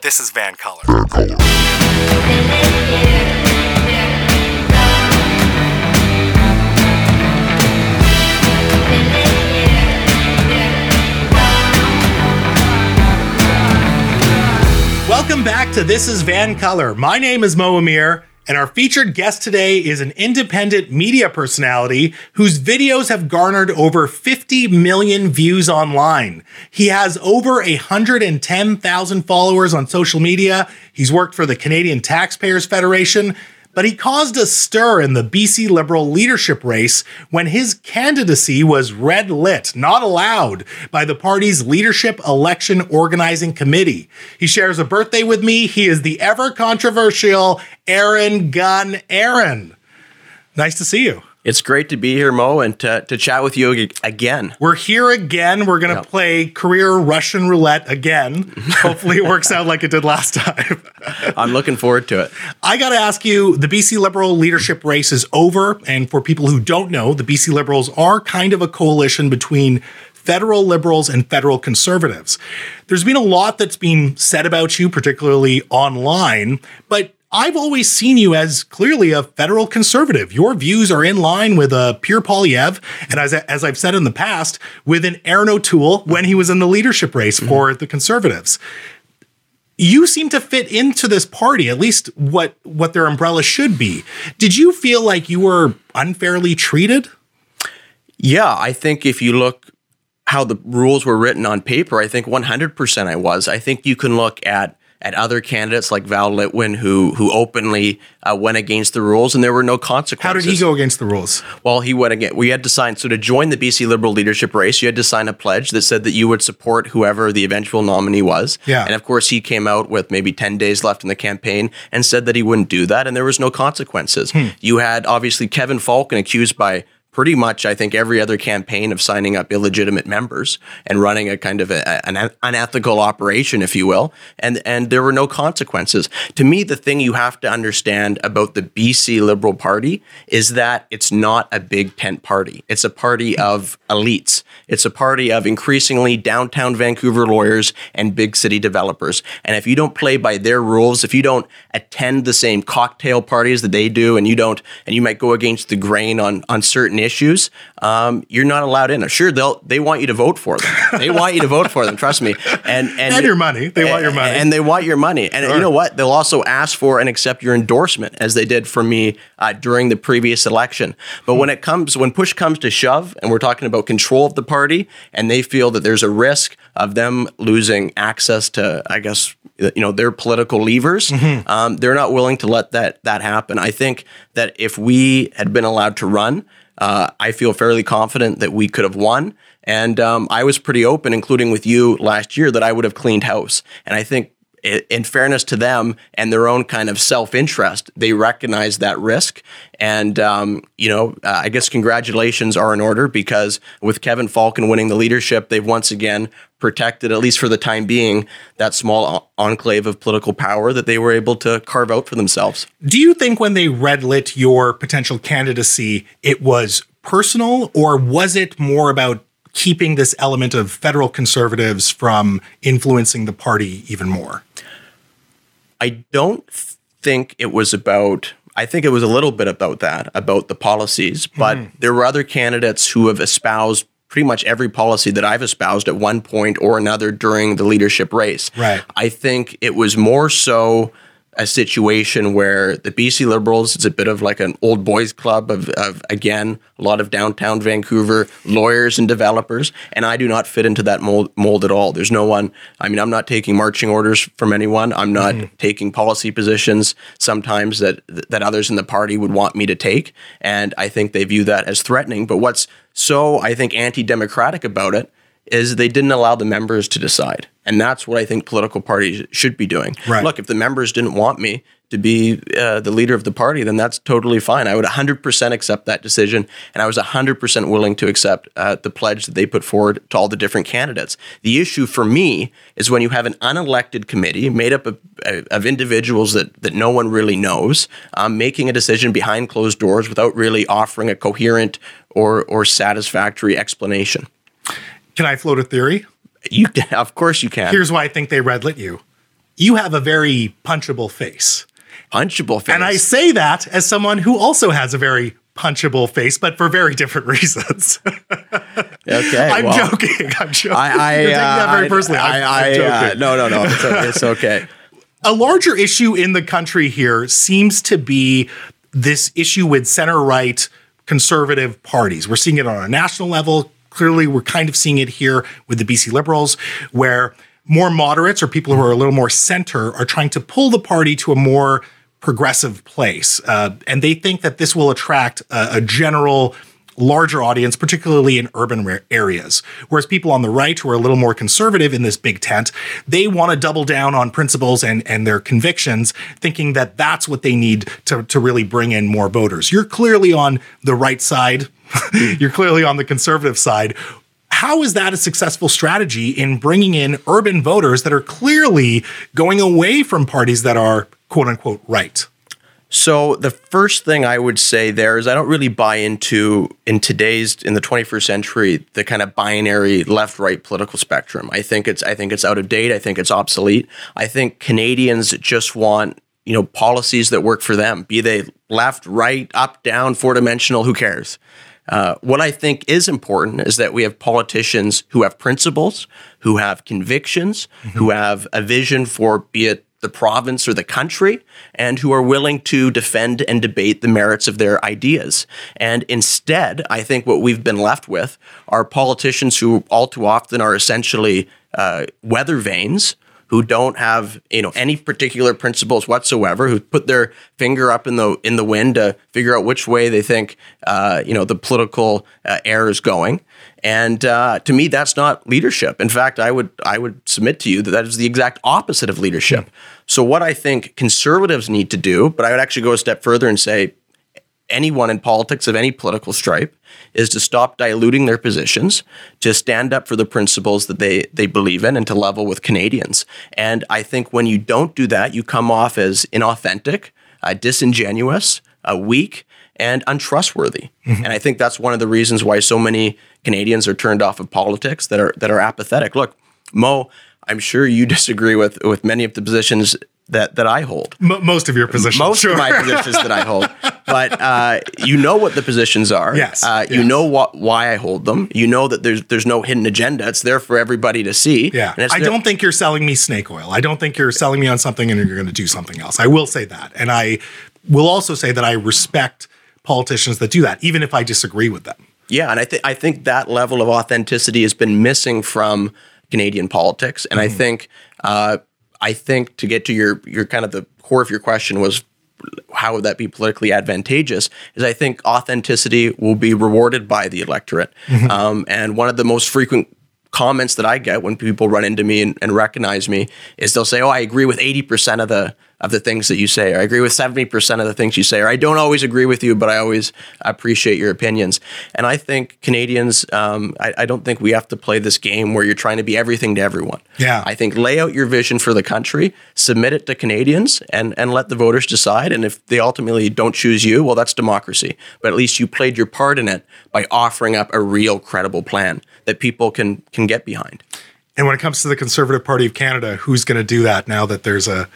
This is VANCOLOUR. Welcome back to This is VANCOLOUR. My name is Mo Amir, and our featured guest today is an independent media personality whose videos have garnered over 50 million views online. He has over 110,000 followers on social media. He's worked for the Canadian Taxpayers Federation, but he caused a stir in the BC Liberal leadership race when his candidacy was red lit, not allowed, by the party's leadership election organizing committee. He shares a birthday with me. He is the ever controversial Aaron Gunn Aaron. Nice to see you. It's great to be here, Mo, and to, to chat with you again. We're here again. We're going to yep. play career Russian roulette again. Hopefully, it works out like it did last time. I'm looking forward to it. I got to ask you the BC Liberal leadership race is over. And for people who don't know, the BC Liberals are kind of a coalition between federal liberals and federal conservatives. There's been a lot that's been said about you, particularly online, but I've always seen you as clearly a federal conservative. Your views are in line with uh, Pierre Poilievre, and as, as I've said in the past, with an Erin O'Toole when he was in the leadership race mm-hmm. for the Conservatives. You seem to fit into this party, at least what what their umbrella should be. Did you feel like you were unfairly treated? Yeah, I think if you look how the rules were written on paper, I think 100% I was. I think you can look at at other candidates like Val Litwin, who who openly uh, went against the rules, and there were no consequences. How did he go against the rules? Well, he went again. We had to sign. So to join the BC Liberal leadership race, you had to sign a pledge that said that you would support whoever the eventual nominee was. Yeah. And of course, he came out with maybe ten days left in the campaign and said that he wouldn't do that, and there was no consequences. Hmm. You had obviously Kevin Falcon accused by pretty much, I think, every other campaign of signing up illegitimate members and running a kind of a, an unethical operation, if you will. And, and there were no consequences. To me, the thing you have to understand about the BC Liberal Party is that it's not a big tent party. It's a party of elites. It's a party of increasingly downtown Vancouver lawyers and big city developers. And if you don't play by their rules, if you don't attend the same cocktail parties that they do, and you don't, and you might go against the grain on, on certain issues, issues, um, you're not allowed in. Sure, they'll they want you to vote for them. They want you to vote for them. Trust me. And and, and your money. They and, want your money. And they want your money. And sure. you know what? They'll also ask for and accept your endorsement, as they did for me uh, during the previous election. But when it comes, when push comes to shove, and we're talking about control of the party, and they feel that there's a risk of them losing access to, I guess, you know, their political levers, mm-hmm. um, they're not willing to let that that happen. I think that if we had been allowed to run uh, I feel fairly confident that we could have won. And um, I was pretty open, including with you last year, that I would have cleaned house. And I think, in fairness to them and their own kind of self interest, they recognize that risk. And, um, you know, uh, I guess congratulations are in order because with Kevin Falcon winning the leadership, they've once again protected, at least for the time being, that small enclave of political power that they were able to carve out for themselves. Do you think when they red lit your potential candidacy, it was personal or was it more about keeping this element of federal conservatives from influencing the party even more? I don't think it was about I think it was a little bit about that, about the policies, but mm-hmm. there were other candidates who have espoused pretty much every policy that I've espoused at one point or another during the leadership race. Right. I think it was more so a situation where the BC Liberals is a bit of like an old boys club of, of, again a lot of downtown Vancouver lawyers and developers, and I do not fit into that mold, mold at all. There's no one. I mean, I'm not taking marching orders from anyone. I'm not mm-hmm. taking policy positions sometimes that that others in the party would want me to take, and I think they view that as threatening. But what's so I think anti-democratic about it is they didn't allow the members to decide. And that's what I think political parties should be doing. Right. Look, if the members didn't want me to be uh, the leader of the party, then that's totally fine. I would 100% accept that decision. And I was 100% willing to accept uh, the pledge that they put forward to all the different candidates. The issue for me is when you have an unelected committee made up of, uh, of individuals that, that no one really knows, um, making a decision behind closed doors without really offering a coherent or, or satisfactory explanation. Can I float a theory? You can, of course you can. Here's why I think they red lit you. you have a very punchable face. Punchable face. And I say that as someone who also has a very punchable face, but for very different reasons. okay, I'm well, joking. I'm joking. I, I You're taking that uh, very I- personally. I'm- I, I'm I, uh, joking. no, no, no. It's, it's okay. a larger issue in the country here seems to be this issue with center right conservative parties. We're seeing it on a national level. Clearly, we're kind of seeing it here with the BC Liberals, where more moderates or people who are a little more center are trying to pull the party to a more progressive place. Uh, and they think that this will attract a, a general larger audience, particularly in urban areas. Whereas people on the right who are a little more conservative in this big tent, they want to double down on principles and, and their convictions, thinking that that's what they need to, to really bring in more voters. You're clearly on the right side. You're clearly on the conservative side. How is that a successful strategy in bringing in urban voters that are clearly going away from parties that are quote unquote right? So the first thing I would say there is I don't really buy into in today's in the 21st century the kind of binary left right political spectrum. I think it's I think it's out of date. I think it's obsolete. I think Canadians just want you know policies that work for them. Be they left, right, up, down, four dimensional. Who cares? Uh, what I think is important is that we have politicians who have principles, who have convictions, who have a vision for be it the province or the country, and who are willing to defend and debate the merits of their ideas. And instead, I think what we've been left with are politicians who all too often are essentially uh, weather vanes who don't have you know any particular principles whatsoever, who put their finger up in the in the wind to figure out which way they think uh, you know the political uh, air is going. And uh, to me, that's not leadership. In fact, I would I would submit to you that that is the exact opposite of leadership. So what I think conservatives need to do, but I would actually go a step further and say anyone in politics of any political stripe is to stop diluting their positions, to stand up for the principles that they they believe in, and to level with Canadians. And I think when you don't do that, you come off as inauthentic, uh, disingenuous, uh, weak, and untrustworthy. And I think that's one of the reasons why so many Canadians are turned off of politics that are that are apathetic. Look, Mo, I'm sure you disagree with with many of the positions that that I hold M- most of your positions. most sure. of my positions that I hold. But uh, you know what the positions are. Yes, Uh, You know what why I hold them. You know that there's there's no hidden agenda. It's there for everybody to see. Yeah. I there- don't think you're selling me snake oil. I don't think you're selling me on something and you're going to do something else. I will say that. And I will also say that I respect politicians that do that, even if I disagree with them. Yeah, and I think I think that level of authenticity has been missing from Canadian politics, and Mm-hmm. I think uh, I think to get to your your kind of the core of your question was how would that be politically advantageous? Is I think authenticity will be rewarded by the electorate, Mm-hmm. um, and one of the most frequent comments that I get when people run into me and, and recognize me is they'll say, "Oh, I agree with eighty percent of the of the things that you say, or I agree with seventy percent of the things you say, or I don't always agree with you, but I always appreciate your opinions." And I think Canadians, um, I, I don't think we have to play this game where you're trying to be everything to everyone. Yeah. I think lay out your vision for the country, submit it to Canadians, and and let the voters decide. And if they ultimately don't choose you, well, that's democracy. But at least you played your part in it by offering up a real, credible plan that people can can get behind. And when it comes to the Conservative Party of Canada, who's going to do that now that there's a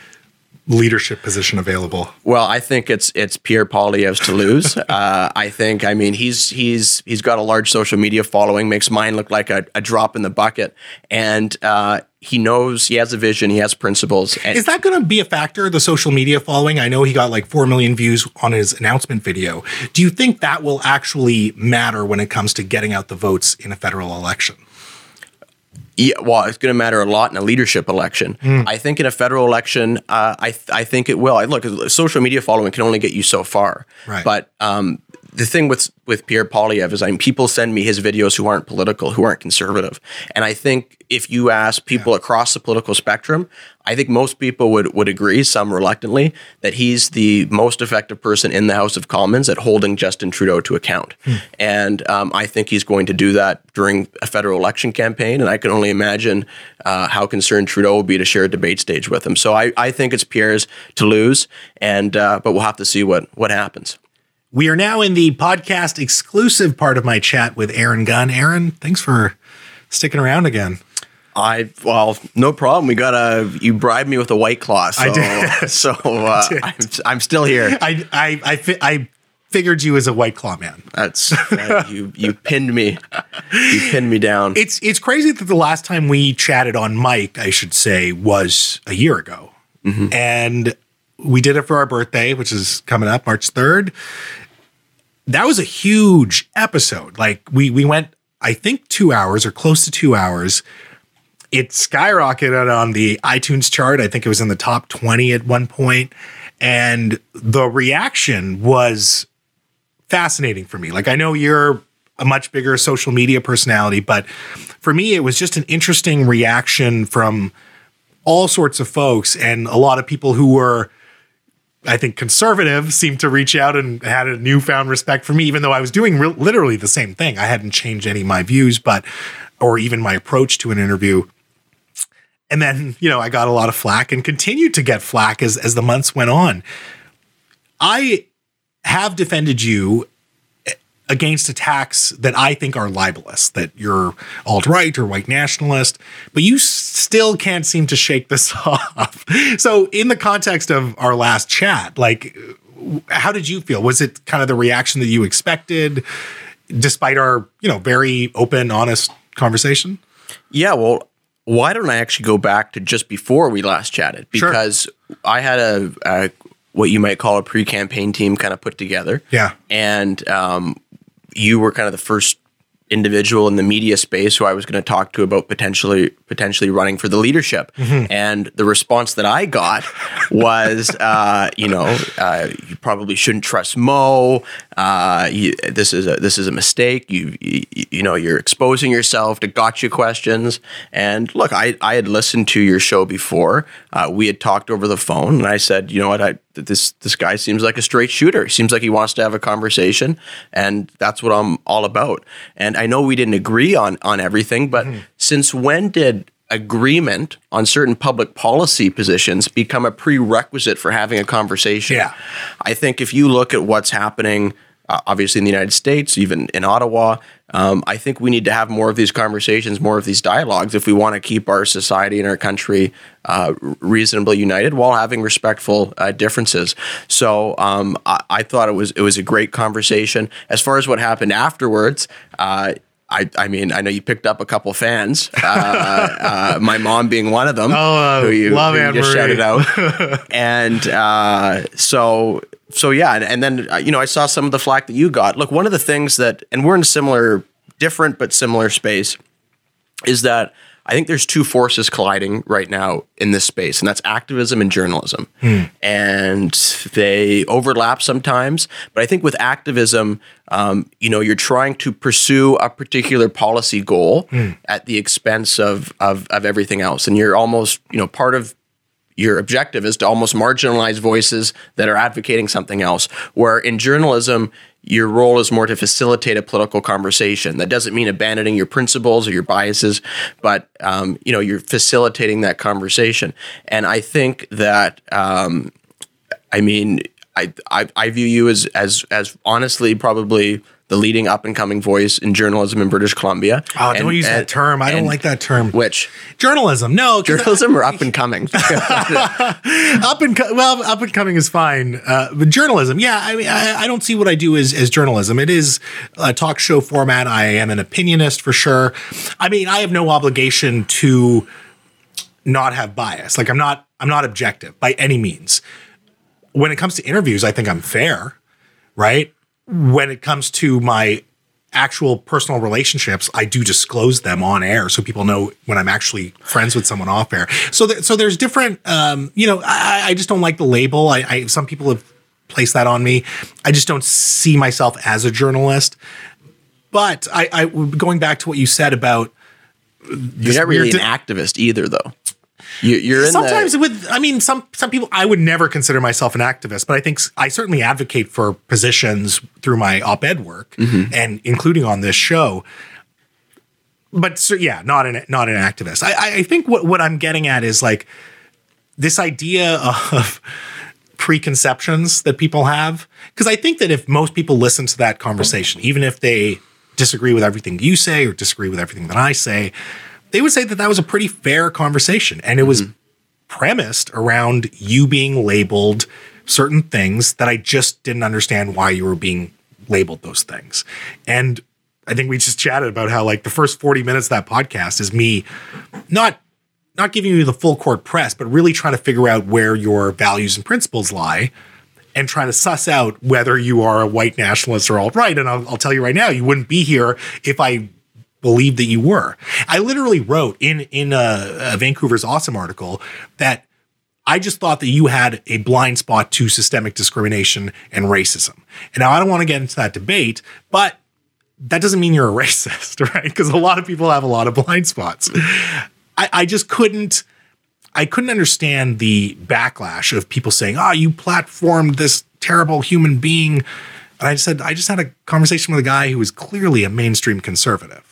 leadership position available? Well, I think it's it's Pierre Poilievre's to lose. uh, I think. I mean, he's he's he's got a large social media following. Makes mine look like a, a drop in the bucket, and uh, he knows he has a vision. He has principles. And Is that going to be a factor, the social media following? I know he got like 4 million views on his announcement video. Do you think that will actually matter when it comes to getting out the votes in a federal election? Yeah, well, it's going to matter a lot in a leadership election. Hmm. I think in a federal election, uh, I th- I think it will. I look, social media following can only get you so far. Right. But um, the thing with with Pierre Poilievre is, I mean, people send me his videos who aren't political, who aren't conservative, and I think if you ask people across the political spectrum, I think most people would would agree, some reluctantly, that he's the most effective person in the House of Commons at holding Justin Trudeau to account. And um, I think he's going to do that during a federal election campaign. And I can only imagine uh, how concerned Trudeau will be to share a debate stage with him. So I, I think it's Pierre's to lose, and uh, but we'll have to see what what happens. We are now in the podcast exclusive part of my chat with Aaron Gunn. Aaron, thanks for sticking around again. I well, no problem. We got a you bribed me with a white claw, so I did. so uh, I'm, I'm still here. I I I, fi- I figured you as a white claw man. That's uh, you you pinned me, you pinned me down. It's it's crazy that the last time we chatted on mic, I should say, was a year ago, and we did it for our birthday, which is coming up March third. That was a huge episode. Like we we went, I think, two hours or close to two hours. It skyrocketed on the iTunes chart. I think it was in the top twenty at one point. point, and the reaction was fascinating for me. Like I know you're a much bigger social media personality, but for me it was just an interesting reaction from all sorts of folks and a lot of people who were I think conservative seemed to reach out and had a newfound respect for me, even though I was doing re- literally the same thing. I hadn't changed any of my views, but or even my approach to an interview. And then, you know, I got a lot of flack and continued to get flack as as the months went on. I have defended you eh, against attacks that I think are libelous, that you're alt right or white nationalist, but you still can't seem to shake this off. So, in the context of our last chat, like, how did you feel? Was it kind of the reaction that you expected, despite our, you know, very open, honest conversation? Yeah, well, why don't I actually go back to just before we last chatted? Sure. Because I had a, a what you might call a pre-campaign team kind of put together. Yeah. and um, you were kind of the first individual in the media space who I was going to talk to about potentially potentially running for the leadership. And the response that I got was, uh, you know, uh, you probably shouldn't trust Mo. Uh, you, this is a this is a mistake. You, you you know you're exposing yourself to gotcha questions. And look, I I had listened to your show before. Uh, we had talked over the phone, and I said, you know what, I this this guy seems like a straight shooter. Seems like he wants to have a conversation, and that's what I'm all about. And I know we didn't agree on on everything, but since when did agreement on certain public policy positions become a prerequisite for having a conversation? Yeah. I think if you look at what's happening, uh, obviously in the United States, even in Ottawa, um, I think we need to have more of these conversations, more of these dialogues, if we want to keep our society and our country uh, reasonably united while having respectful uh, differences. So um, I, I thought it was it was a great conversation. As far as what happened afterwards. Uh, I, I mean, I know you picked up a couple fans, uh, uh, my mom being one of them. Oh, who you, love who you just shouted out and uh, so so yeah and, and then uh, you know i saw some of the flack that you got look one of the things that and we're in a similar different but similar space is that i think there's two forces colliding right now in this space and that's activism and journalism. And they overlap sometimes but i think with activism um, you know you're trying to pursue a particular policy goal at the expense of, of of everything else. And you're almost you know part of your objective is to almost marginalize voices that are advocating something else. Where in journalism, your role is more to facilitate a political conversation. That doesn't mean abandoning your principles or your biases, but um, you know you're facilitating that conversation. And I think that um, I mean I, I I view you as as as honestly probably the leading up and coming voice in journalism in British Columbia. Oh, don't And- use that term. I don't like that term. Which Journalism. No, journalism or up and coming? up and co- well, up and coming is fine. Uh, but journalism, yeah. I mean, I, I don't see what I do as as journalism. It is a talk show format. I am an opinionist for sure. I mean, I have no obligation to not have bias. Like I'm not I'm not objective by any means. When it comes to interviews, I think I'm fair, right? When it comes to my actual personal relationships, I do disclose them on air so people know when I'm actually friends with someone off air. So, th- so there's different, um, you know, I, I just don't like the label. I, I some people have placed that on me. I just don't see myself as a journalist. But I, I going back to what you said about You're not really an activist either, though. You, you're in sometimes with i mean some some people i would never consider myself an activist but i think I certainly advocate for positions through my op-ed work Mm-hmm. and including on this show. But so, yeah not an not an activist. I- I, I think what what i'm getting at is like this idea of preconceptions that people have. Because i think that if most people listen to that conversation even if they disagree with everything you say or disagree with everything that i say they would say that that was a pretty fair conversation, and it was mm-hmm. premised around you being labeled certain things that I just didn't understand why you were being labeled those things. And I think we just chatted about how like the first 40 minutes of that podcast is me not not giving you the full court press, but really trying to figure out where your values and principles lie and trying to suss out whether you are a white nationalist or alt right. And I'll, I'll tell you right now, you wouldn't be here if I believed that you were. I literally wrote in in a, a Vancouver Is Awesome article that I just thought that you had a blind spot to systemic discrimination and racism. And now I don't want to get into that debate, but that doesn't mean you're a racist, right? Because a lot of people have a lot of blind spots. I, I just couldn't. I couldn't understand the backlash of people saying, "Ah, oh, you platformed this terrible human being," and I said, I just had a conversation with a guy who was clearly a mainstream conservative,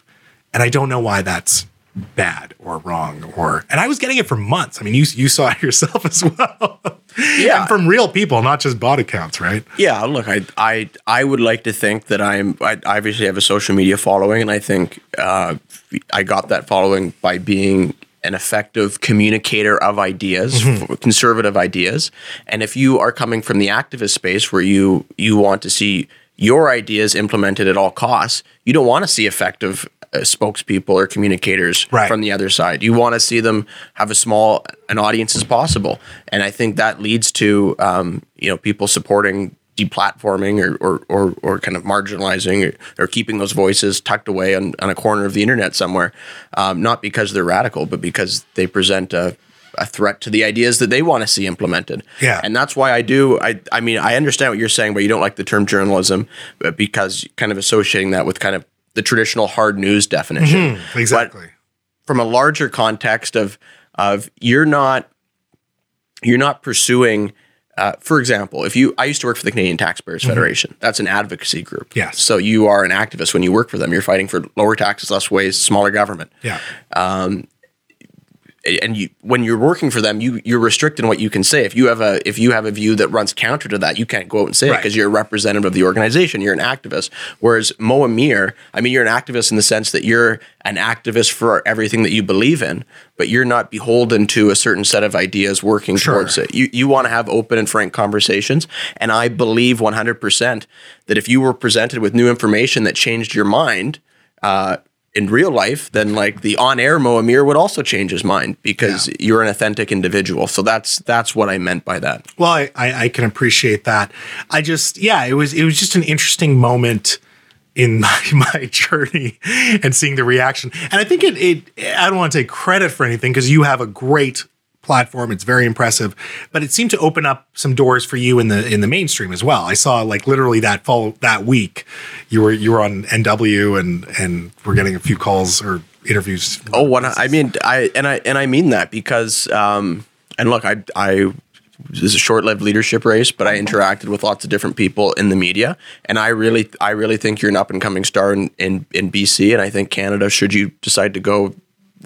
and I don't know why that's bad or wrong or and I was getting it for months. I mean, you you saw it yourself as well. Yeah, and from real people, not just bot accounts, right? Yeah. Look, I I I would like to think that I'm I obviously have a social media following, and I think uh, I got that following by being an effective communicator of ideas, mm-hmm. conservative ideas. And if you are coming from the activist space where you you want to see your ideas implemented at all costs, you don't want to see effective uh, spokespeople or communicators right. from the other side. You want to see them have a small an audience as possible, and I think that leads to um, you know people supporting deplatforming or, or, or, or kind of marginalizing or, or, keeping those voices tucked away on, on a corner of the internet somewhere, um, not because they're radical, but because they present a, a threat to the ideas that they want to see implemented. Yeah. And that's why I do. I, I mean, I understand what you're saying, but you don't like the term journalism because kind of associating that with kind of the traditional hard news definition. Mm-hmm, exactly. But from a larger context of of you're not you're not pursuing uh, for example, if you, I used to work for the Canadian Taxpayers mm-hmm. Federation. That's an advocacy group. Yes. So you are an activist when you work for them. You're fighting for lower taxes, less waste, smaller government. Yeah. Um, and you when you're working for them you you're restricted in what you can say if you have a if you have a view that runs counter to that you can't go out and say right. it because you're a representative of the organization you're an activist whereas Mo Amir I mean you're an activist in the sense that you're an activist for everything that you believe in but you're not beholden to a certain set of ideas working sure. towards it you you want to have open and frank conversations and I believe 100% that if you were presented with new information that changed your mind uh, in real life, then like the on-air Mo Amir would also change his mind because yeah. you're an authentic individual. So that's that's what I meant by that. Well, I, I, can appreciate that. I just yeah, it was it was just an interesting moment in my, my journey and seeing the reaction. And I think it, it I don't want to take credit for anything because you have a great platform. It's very impressive, but it seemed to open up some doors for you in the in the mainstream as well. I saw like literally that fall that week, you were you were on NW and and we're getting a few calls or interviews. Oh, what I mean, I and I and I mean that because um and look, I I this is a short-lived leadership race, but I interacted with lots of different people in the media, and I really, I really think you're an up-and-coming star in, in, in BC, and I think Canada, should you decide to go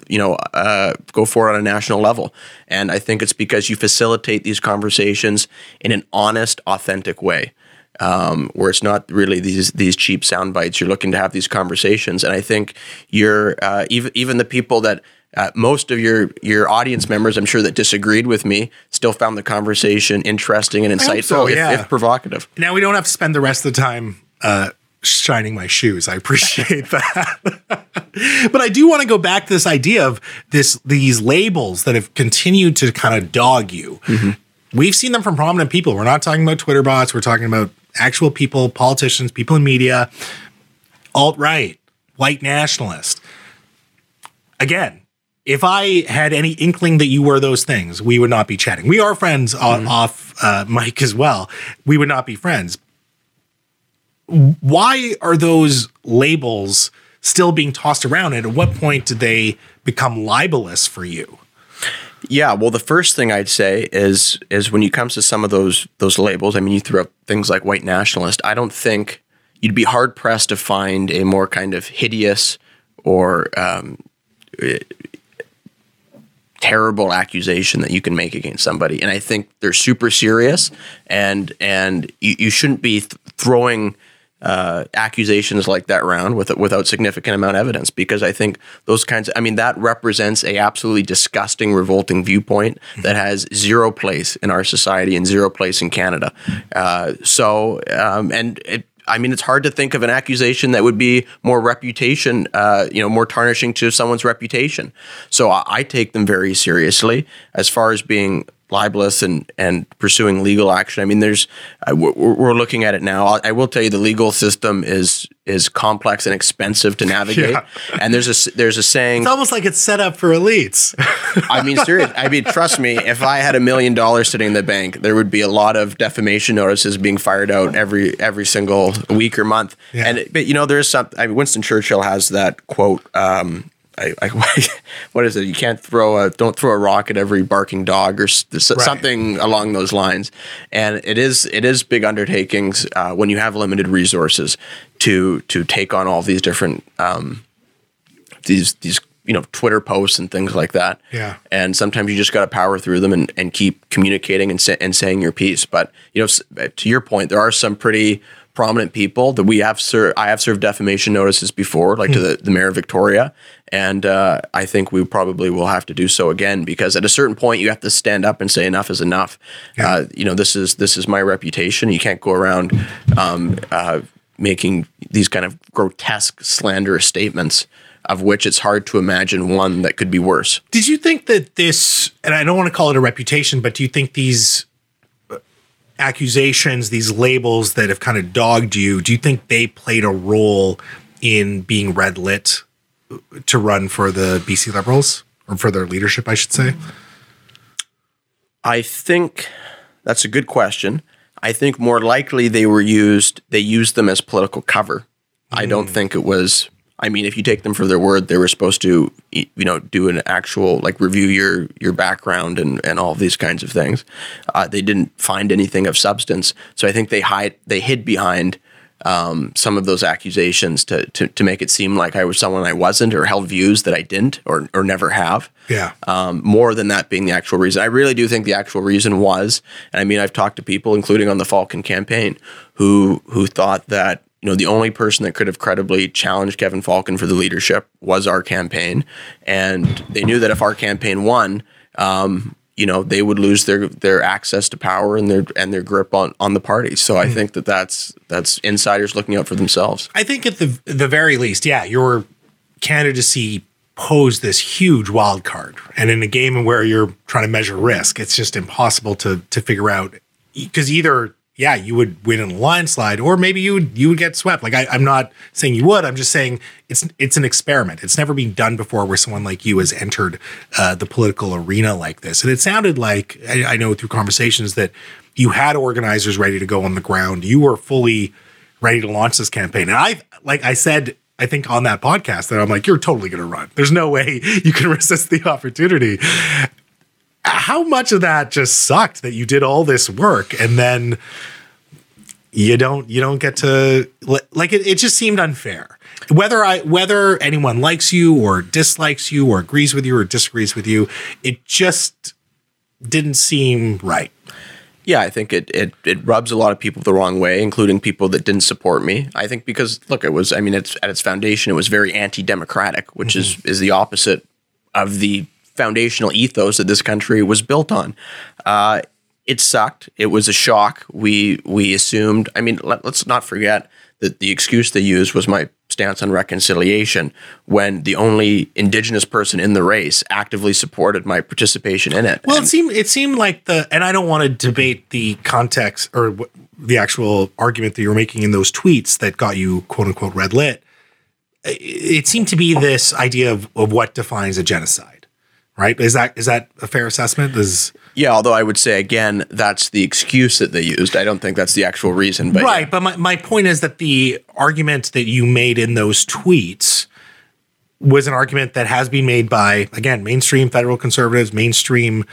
you know, uh, go for on a national level. And I think it's because you facilitate these conversations in an honest, authentic way. Um, where it's not really these these cheap sound bites. You're looking to have these conversations, and I think you're uh, even even the people that uh, most of your your audience members, I'm sure that disagreed with me, still found the conversation interesting and insightful, so, yeah. if, if, provocative. Now we don't have to spend the rest of the time uh, shining my shoes. I appreciate that. but I do want to go back to this idea of this these labels that have continued to kind of dog you. Mm-hmm. We've seen them from prominent people. We're not talking about Twitter bots. We're talking about actual people, politicians, people in media, alt right, white nationalist. Again, if I had any inkling that you were those things, we would not be chatting. We are friends mm-hmm. off uh, mic as well. We would not be friends why are those labels still being tossed around? And at what point did they become libelous for you? Yeah, well, the first thing I'd say is is when it comes to some of those those labels. I mean, you threw up things like white nationalist. I don't think you'd be hard pressed to find a more kind of hideous or um, terrible accusation that you can make against somebody. And I think they're super serious, and and you, you shouldn't be th- throwing uh, accusations like that round with, without significant amount of evidence because I think those kinds of, I mean, that represents a absolutely disgusting, revolting viewpoint that has zero place in our society and zero place in Canada. Uh, so, um, and it, I mean, it's hard to think of an accusation that would be more reputation, uh, you know, more tarnishing to someone's reputation. So I, I, take them very seriously as far as being libelous and and pursuing legal action. I mean, there's uh, we're, we're, looking at it now. I will tell you the legal system is is complex and expensive to navigate. Yeah. And there's a there's a saying. It's almost like it's set up for elites. I mean, seriously. I mean, trust me. If I had a million dollars sitting in the bank, there would be a lot of defamation notices being fired out every every single week or month. Yeah. And but you know, there's some. I mean, Winston Churchill has that quote. Um, I, I, what is it? You can't throw a don't throw a rock at every barking dog or right. something along those lines. And it is it is big undertakings uh, when you have limited resources to to take on all these different um, these these you know Twitter posts and things like that. Yeah. And sometimes you just got to power through them and, and keep communicating and sa- and saying your piece. But you know, to your point, there are some pretty prominent people that we have served. I have served defamation notices before, like mm. to hmm. the, the mayor of Victoria, and uh, I think we probably will have to do so again because at a certain point you have to stand up and say enough is enough. Yeah. Uh, you know, this is this is my reputation. You can't go around um, uh, making these kind of grotesque, slanderous statements. Of which it's hard to imagine one that could be worse. Did you think that this, and I don't want to call it a reputation, but do you think these accusations, these labels that have kind of dogged you, do you think they played a role in being red lit to run for the BC Liberals or for their leadership, I should say? I think that's a good question. I think more likely they were used, they used them as political cover. Mm. I don't think it was I mean, if you take them for their word, they were supposed to, you know, do an actual like review your your background and and all these kinds of things. Uh, they didn't find anything of substance, so I think they hide they hid behind um, some of those accusations to, to to make it seem like I was someone I wasn't, or held views that I didn't, or or never have. Yeah. Um, more than that being the actual reason, I really do think the actual reason was, and I mean, I've talked to people, including on the Falcon campaign, who who thought that you know, the only person that could have credibly challenged Kevin Falcon for the leadership was our campaign, and they knew that if our campaign won, um, you know, they would lose their their access to power and their and their grip on on the party. So I mm think that that's that's insiders looking out for themselves. I think at the the very least, yeah, your candidacy posed this huge wild card, and in a game where you're trying to measure risk, it's just impossible to to figure out because either yeah, you would win in a landslide, or maybe you would you would get swept. Like I, am not saying you would. I'm just saying it's it's an experiment. It's never been done before where someone like you has entered uh, the political arena like this. And it sounded like I, I, know through conversations that you had organizers ready to go on the ground. You were fully ready to launch this campaign. And I like I said. I think on that podcast that I'm like, you're totally going to run. There's no way you can resist the opportunity how much of that just sucked that you did all this work and then you don't you don't get to like it, it just seemed unfair whether i whether anyone likes you or dislikes you or agrees with you or disagrees with you it just didn't seem right yeah, I think it, it it rubs a lot of people the wrong way, including people that didn't support me. I think because look, it was I mean, it's at its foundation, it was very anti-democratic, which mm-hmm. is is the opposite of the foundational ethos that this country was built on. Uh, it sucked. It was a shock. We we assumed. I mean, let, us not forget that the excuse they used was my stance on reconciliation when the only indigenous person in the race actively supported my participation in it. Well, and, it seemed it seemed like the and I don't want to debate the context or the actual argument that you were making in those tweets that got you quote unquote red lit. It seemed to be this idea of, of what defines a genocide right? Is that is that a fair assessment? Is yeah, although I would say again, that's the excuse that they used. I don't think that's the actual reason. But right, yeah. but my, my point is that the argument that you made in those tweets was an argument that has been made by again mainstream federal conservatives, mainstream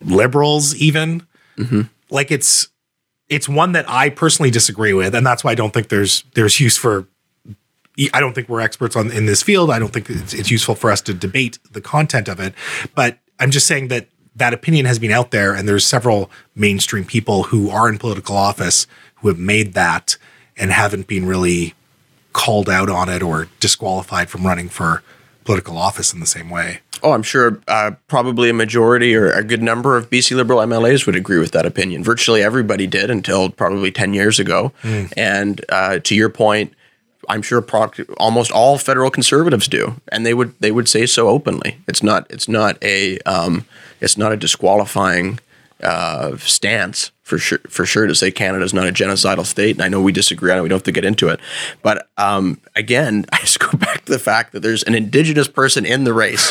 liberals, even. Mm-hmm. Like it's it's one that I personally disagree with, and that's why I don't think there's there's use for I don't think we're experts on in this field. I don't think it's, it's useful for us to debate the content of it. But I'm just saying that that opinion has been out there, and there's several mainstream people who are in political office who have made that and haven't been really called out on it or disqualified from running for political office in the same way. Oh, I'm sure uh, probably a majority or a good number of BC Liberal MLAs would agree with that opinion. Virtually everybody did until probably 10 years ago. Mm. And uh, to your point, I'm sure almost all federal conservatives do, and they would they would say so openly. It's not it's not a um, it's not a disqualifying uh, stance for sure for sure to say Canada is not a genocidal state. And I know we disagree on it. We don't have to get into it. But um, again, I just go back to the fact that there's an Indigenous person in the race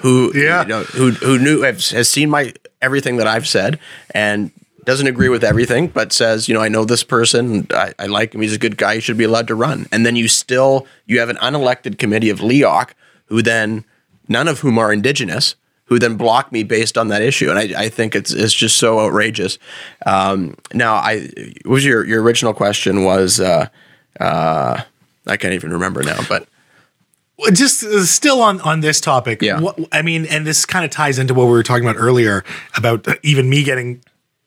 who yeah. you know, who who knew has, has seen my everything that I've said and doesn't agree with everything, but says, you know, I know this person, I, I like him, he's a good guy, he should be allowed to run. And then you still you have an unelected committee of LEOC who then none of whom are Indigenous who then block me based on that issue. And I, I think it's it's just so outrageous. Um, now, I was your your original question was uh, uh, I can't even remember now, but just uh, still on on this topic. Yeah. What, I mean, and this kind of ties into what we were talking about earlier about even me getting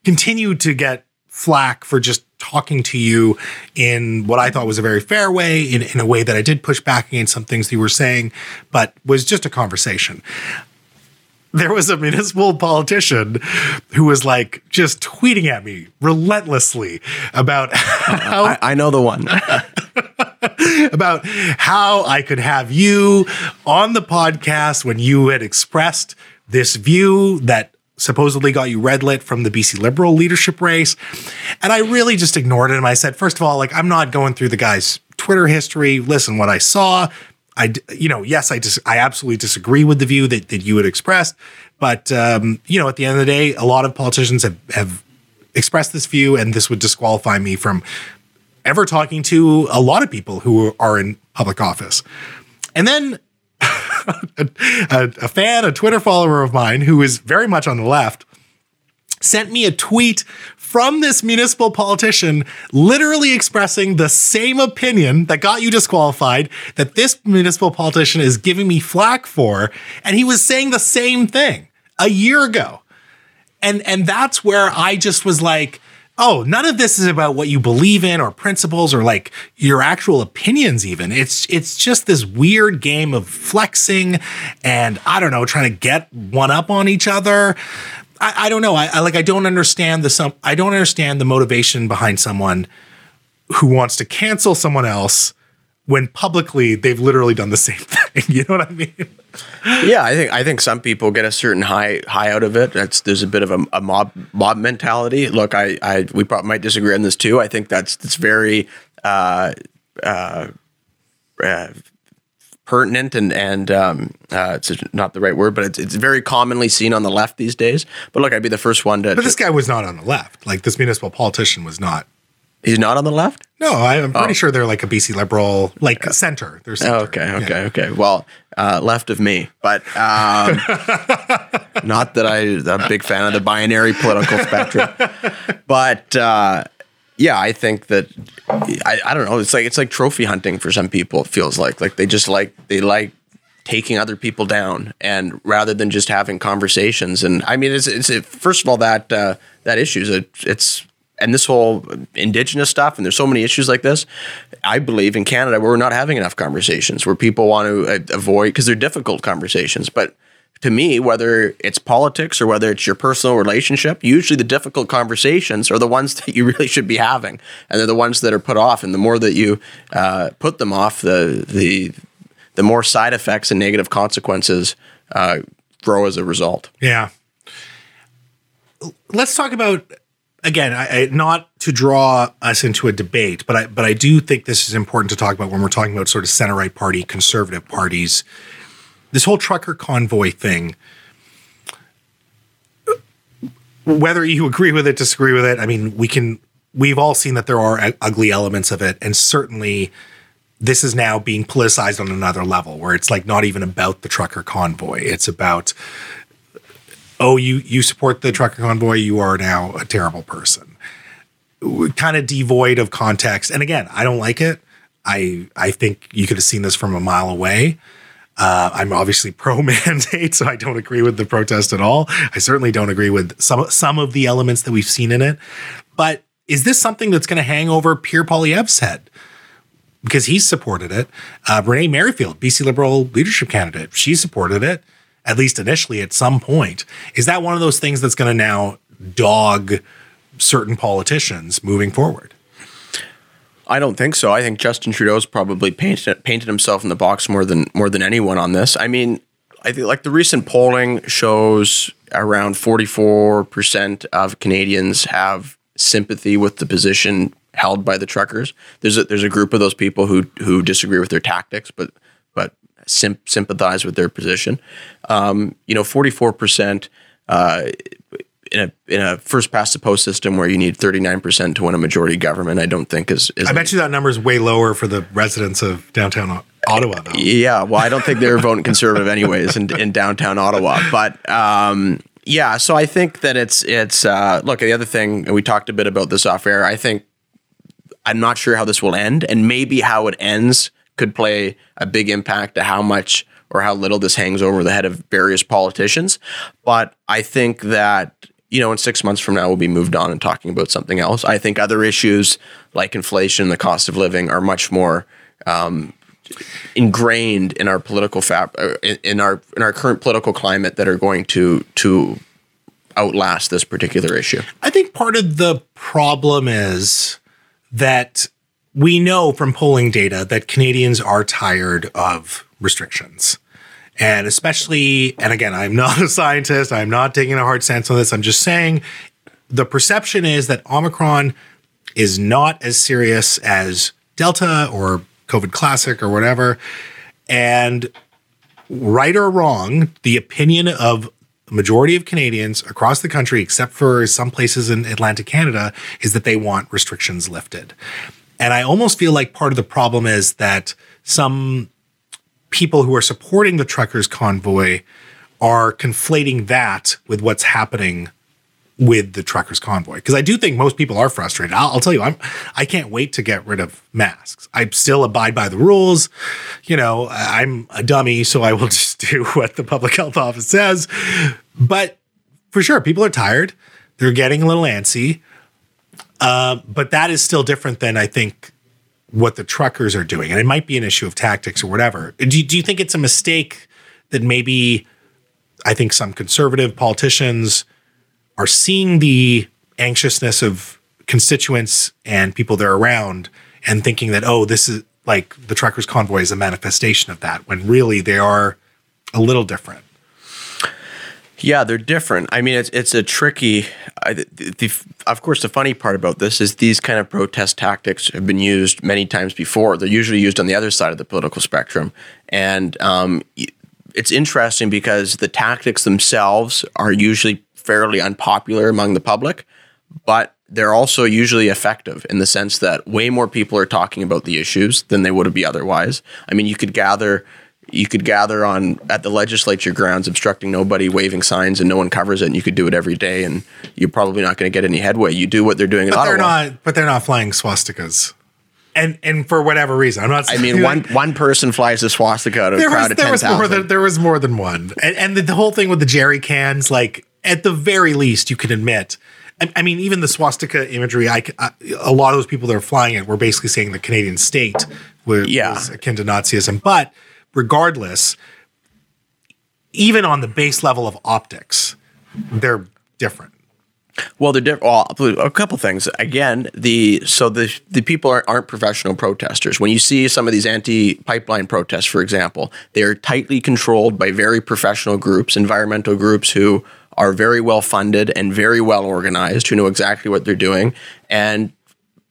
continued to get flack for just talking to you in what I thought was a very fair way, in, in a way that I did push back against some things you were saying, but was just a conversation there was a municipal politician who was like just tweeting at me relentlessly about how I, I know the one. about how I could have you on the podcast when you had expressed this view that supposedly got you red lit from the BC Liberal leadership race. And I really just ignored it. And I said, first of all, like, I'm not going through the guy's Twitter history. Listen, what I saw, I, you know, yes, I dis- I absolutely disagree with the view that, that you had expressed, but um, you know, at the end of the day, a lot of politicians have have expressed this view, and this would disqualify me from ever talking to a lot of people who are in public office. And then a, a, fan, a Twitter follower of mine, who is very much on the left, sent me a tweet from this municipal politician literally expressing the same opinion that got you disqualified that this municipal politician is giving me flack for. And he was saying the same thing a year ago. And, and that's where I just was like, oh, none of this is about what you believe in or principles or like your actual opinions even. It's it's just this weird game of flexing and I don't know, trying to get one up on each other. I, I don't know. I, I, like I don't understand the some I don't understand the motivation behind someone who wants to cancel someone else when publicly they've literally done the same thing. You know what I mean? Yeah, I think I think some people get a certain high high out of it. That's there's a bit of a, a mob mob mentality. Look, I, I we probably might disagree on this too. I think that's that's very uh, uh, uh, pertinent and and um, uh, it's not the right word, but it's, it's very commonly seen on the left these days. But look, I'd be the first one to. But this guy was not on the left. Like this municipal politician was not. He's not on the left. No, I'm pretty oh. sure they're like a BC liberal, like center. They're center. Oh, okay, okay, yeah. okay. Well, uh, left of me, but um, not that I, I'm a big fan of the binary political spectrum. But uh, yeah, I think that I, I don't know. It's like it's like trophy hunting for some people. It feels like like they just like they like taking other people down, and rather than just having conversations. And I mean, it's it's it, first of all that uh, that issues it, it's and this whole indigenous stuff and there's so many issues like this i believe in canada we're not having enough conversations where people want to uh, avoid because they're difficult conversations but to me, whether it's politics or whether it's your personal relationship, usually the difficult conversations are the ones that you really should be having, and they're the ones that are put off. And the more that you uh, put them off, the the the more side effects and negative consequences uh, grow as a result. Yeah. Let's talk about again, I, I, not to draw us into a debate, but I but I do think this is important to talk about when we're talking about sort of center right party, conservative parties. This whole trucker convoy thing whether you agree with it disagree with it i mean we can we've all seen that there are ugly elements of it and certainly this is now being politicized on another level where it's like not even about the trucker convoy. It's about oh you you support the trucker convoy you are now a terrible person kind of devoid of context and again i don't like it i i think you could have seen this from a mile away uh, I'm obviously pro mandate, so I don't agree with the protest at all. I certainly don't agree with some some of the elements that we've seen in it. But is this something that's going to hang over Pierre Poilievre's head? Because he's supported it. Uh, Renee Merrifield, BC Liberal leadership candidate, she supported it, at least initially at some point. Is that one of those things that's going to now dog certain politicians moving forward? I don't think so. I think Justin Trudeau's probably painted painted himself in the box more than more than anyone on this. I mean, I think like the recent polling shows around 44% of Canadians have sympathy with the position held by the truckers. There's a, there's a group of those people who who disagree with their tactics, but sympathize with their position. Um, you know, 44% uh, in a in a first past the post system where you need 39% to win a majority government, I don't think is, is I bet you that number is way lower for the residents of downtown Ottawa though. Yeah, well, I don't think they're voting conservative anyways in, in downtown Ottawa, but um, yeah, so I think that it's it's uh, look, the other thing and we talked a bit about this off air, I think I'm not sure how this will end and maybe how it ends could play a big impact to how much or how little this hangs over the head of various politicians. But I think that you know, in six months from now, we'll be moved on and talking about something else. I think other issues like inflation, the cost of living, are much more um, ingrained in our political fab, uh, in our in our current political climate that are going to to outlast this particular issue. I think part of the problem is that we know from polling data that Canadians are tired of restrictions. And especially, and again, I'm not a scientist, I'm not taking a hard stance on this. I'm just saying the perception is that Omicron is not as serious as Delta or COVID Classic or whatever. And right or wrong, the opinion of majority of Canadians across the country, except for some places in Atlantic Canada, is that they want restrictions lifted. And I almost feel like part of the problem is that some people who are supporting the truckers convoy are conflating that with what's happening with the truckers convoy because I do think most people are frustrated. I'll, I'll, tell you, I'm I can't wait to get rid of masks. I still abide by the rules. You know, I'm a dummy, so I will just do what the public health office says. But for sure, people are tired. They're getting a little antsy. Uh, but that is still different than I think what the truckers are doing. And it might be an issue of tactics or whatever. Do do you think it's a mistake that maybe I think some conservative politicians are seeing the anxiousness of constituents and people they're around and thinking that, oh, this is like the truckers convoy is a manifestation of that when really they are a little different. Yeah, they're different. I mean, it's it's a tricky. I, the, the, of course, the funny part about this is these kind of protest tactics have been used many times before. They're usually used on the other side of the political spectrum, and um, it's interesting because the tactics themselves are usually fairly unpopular among the public, but they're also usually effective in the sense that way more people are talking about the issues than they would have be otherwise. I mean, you could gather you could gather on at the legislature grounds obstructing nobody waving signs and no one covers it and you could do it every day and you're probably not going to get any headway. You do what they're doing but they're not but they're not flying swastikas. And and for whatever reason i'm not i mean one one person flies a swastika out of a crowd was, of there 10, was more than there was more than one. And, and the, the, whole thing with the jerry cans like at the very least you can admit I, I mean, even the swastika imagery, I, I, a lot of those people that are flying it were basically saying the Canadian state was, yeah. was akin to Nazism. But regardless, even on the base level of optics, they're different. Well, they're different. Well, a couple things. Again, the so the the people aren't, aren't professional protesters. When you see some of these anti-pipeline protests, for example, they are tightly controlled by very professional groups, environmental groups who are very well funded and very well organized, who know exactly what they're doing, and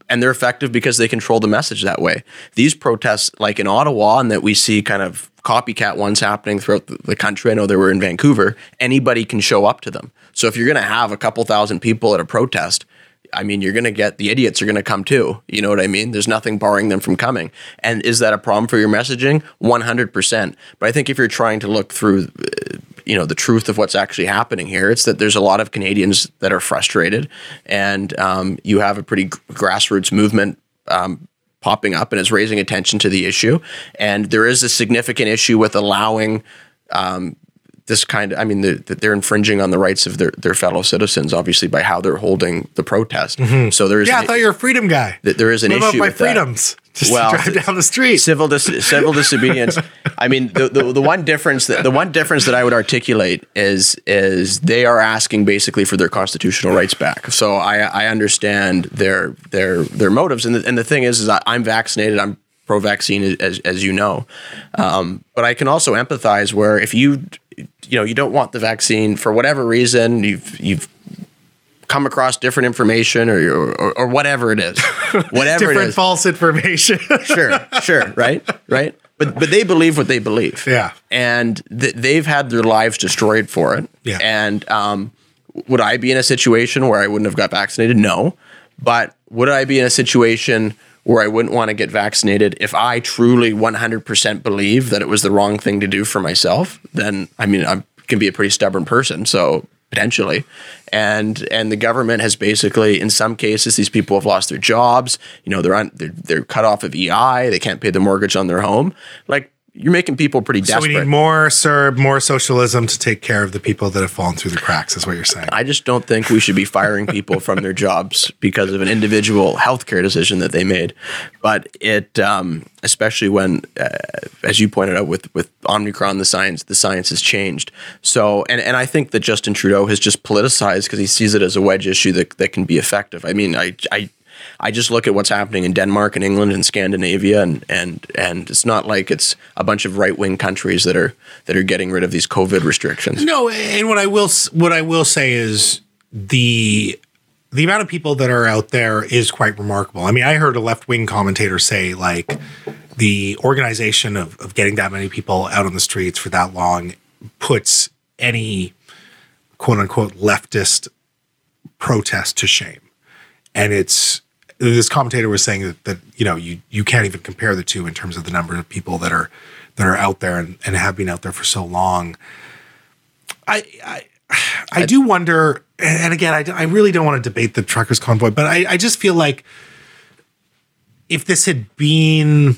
and they're effective because they control the message that way. These protests, like in Ottawa, and that we see kind of copycat ones happening throughout the country. I know there were in Vancouver. Anybody can show up to them. So if you're going to have a couple thousand people at a protest, I mean, you're going to get the idiots are going to come too. You know what I mean? There's nothing barring them from coming. And is that a problem for your messaging? 100%. But I think if you're trying to look through uh, you know the truth of what's actually happening here. It's that there's a lot of Canadians that are frustrated, and um, you have a pretty grassroots movement um, popping up and is raising attention to the issue. And there is a significant issue with allowing um, this kind of, I mean, they're, they're infringing on the rights of their, their fellow citizens, obviously, by how they're holding the protest. Mm-hmm. So there's yeah, I thought you're a freedom guy. Th- there is an what issue about my that. freedoms. Just well, drive down the street. Civil dis- civil disobedience. I mean, the, the, the one difference that the one difference that I would articulate is is they are asking basically for their constitutional rights back. So I I understand their their their motives, and the, and the thing is, is I'm vaccinated. I'm pro-vaccine, as as you know, um, but I can also empathize where if you you know you don't want the vaccine for whatever reason, you've you've come across different information or, or, or whatever it is, whatever different is. false information. sure, sure, right, right. But but they believe what they believe. Yeah, and th- they've had their lives destroyed for it. Yeah, and um, would I be in a situation where I wouldn't have got vaccinated? No, but would I be in a situation where I wouldn't want to get vaccinated if I truly 100% believe that it was the wrong thing to do for myself? Then I mean I can be a pretty stubborn person, so potentially and and the government has basically in some cases these people have lost their jobs. You know they're on they're, they're cut off of EI they can't pay the mortgage on their home. Like you're making people pretty desperate. So we need more CERB, more socialism to take care of the people that have fallen through the cracks, is what you're saying. I just don't think we should be firing people from their jobs because of an individual healthcare decision that they made. But it, um, especially when, uh, as you pointed out, with with Omicron, the science the science has changed. So, and and I think that Justin Trudeau has just politicized because he sees it as a wedge issue that that can be effective. I mean, I I I just look at what's happening in Denmark and England and Scandinavia, and and and it's not like it's a bunch of right wing countries that are that are getting rid of these COVID restrictions. No, and what I will what I will say is the the amount of people that are out there is quite remarkable. I mean, I heard a left wing commentator say like the organization of, of getting that many people out on the streets for that long puts any quote unquote leftist protest to shame. And it's this commentator was saying that, that you know you you can't even compare the two in terms of the number of people that are that are out there and, and have been out there for so long. I I, I do wonder, and again, I, I really don't want to debate the truckers convoy, but I, I just feel like if this had been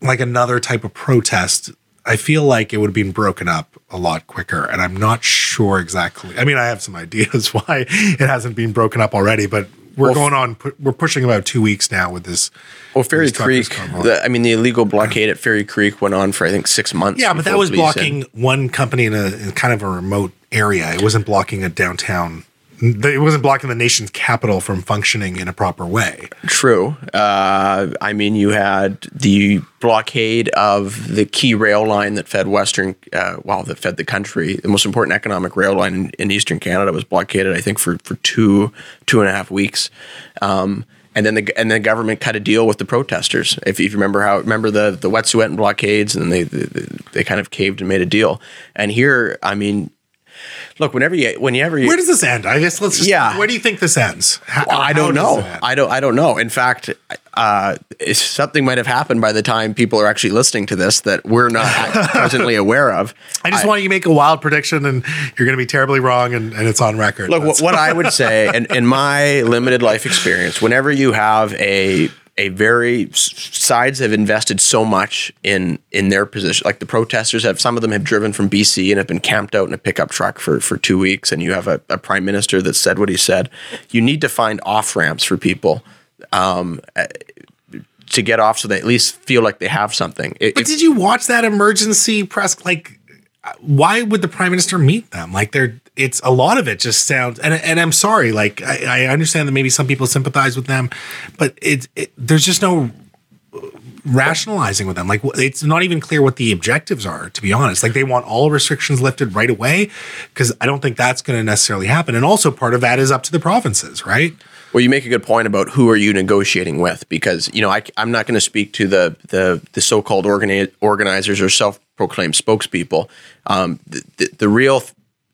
like another type of protest, I feel like it would have been broken up a lot quicker. And I'm not sure exactly. I mean, I have some ideas why it hasn't been broken up already, but we're well, going on. We're pushing about two weeks now with this. Well, Fairy Creek. The, I mean, the illegal blockade at Fairy Creek went on for I think six months. Yeah, but that was blocking one company in a in kind of a remote area. It wasn't blocking a downtown it wasn't blocking the nation's capital from functioning in a proper way. True. Uh, I mean, you had the blockade of the key rail line that fed Western, uh, well, that fed the country. The most important economic rail line in, in, Eastern Canada was blockaded, I think, for for two two and a half weeks. Um, and then the and the government cut a deal with the protesters. If, if you remember how remember the the Wet'suwet'en blockades, and they, they they kind of caved and made a deal. And here, I mean, look, whenever you, whenever you, where does this end? I guess let's just, yeah. Where do you think this ends? How, well, I don't know. I don't. I don't know. In fact, uh, something might have happened by the time people are actually listening to this that we're not presently aware of. I just I, want you to make a wild prediction, and you're going to be terribly wrong, and, and it's on record. Look, what, what I would say, in, in my limited life experience, whenever you have a a very sides have invested so much in in their position. Like the protesters have, some of them have driven from BC and have been camped out in a pickup truck for for two weeks. And you have a, a prime minister that said what he said. You need to find off ramps for people. Um, to get off so they at least feel like they have something. It, but did you watch that emergency press? Like, why would the prime minister meet them? Like, they're it's a lot of it just sounds and and I'm sorry, like I, I understand that maybe some people sympathize with them, but it, it there's just no rationalizing with them. Like it's not even clear what the objectives are, to be honest. Like they want all restrictions lifted right away because I don't think that's going to necessarily happen. And also part of that is up to the provinces, right? Well, you make a good point about who are you negotiating with because you know I, am not going to speak to the the, the so-called organi- organizers or self-proclaimed spokespeople. Um, the, the, the real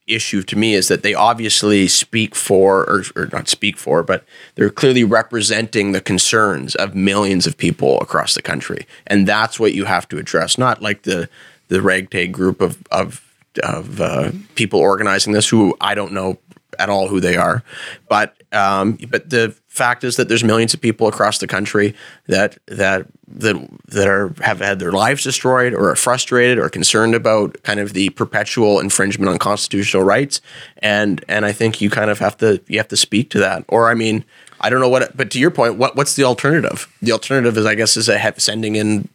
issue to me is that they obviously speak for, or, or, not speak for, but they're clearly representing the concerns of millions of people across the country, and that's what you have to address. Not like the the ragtag group of of of uh, people organizing this, who I don't know at all who they are, but um, but the fact is that there's millions of people across the country that that that that are have had their lives destroyed or are frustrated or concerned about kind of the perpetual infringement on constitutional rights and and I think you kind of have to you have to speak to that or I mean I don't know what but to your point what what's the alternative the alternative is I guess is a sending in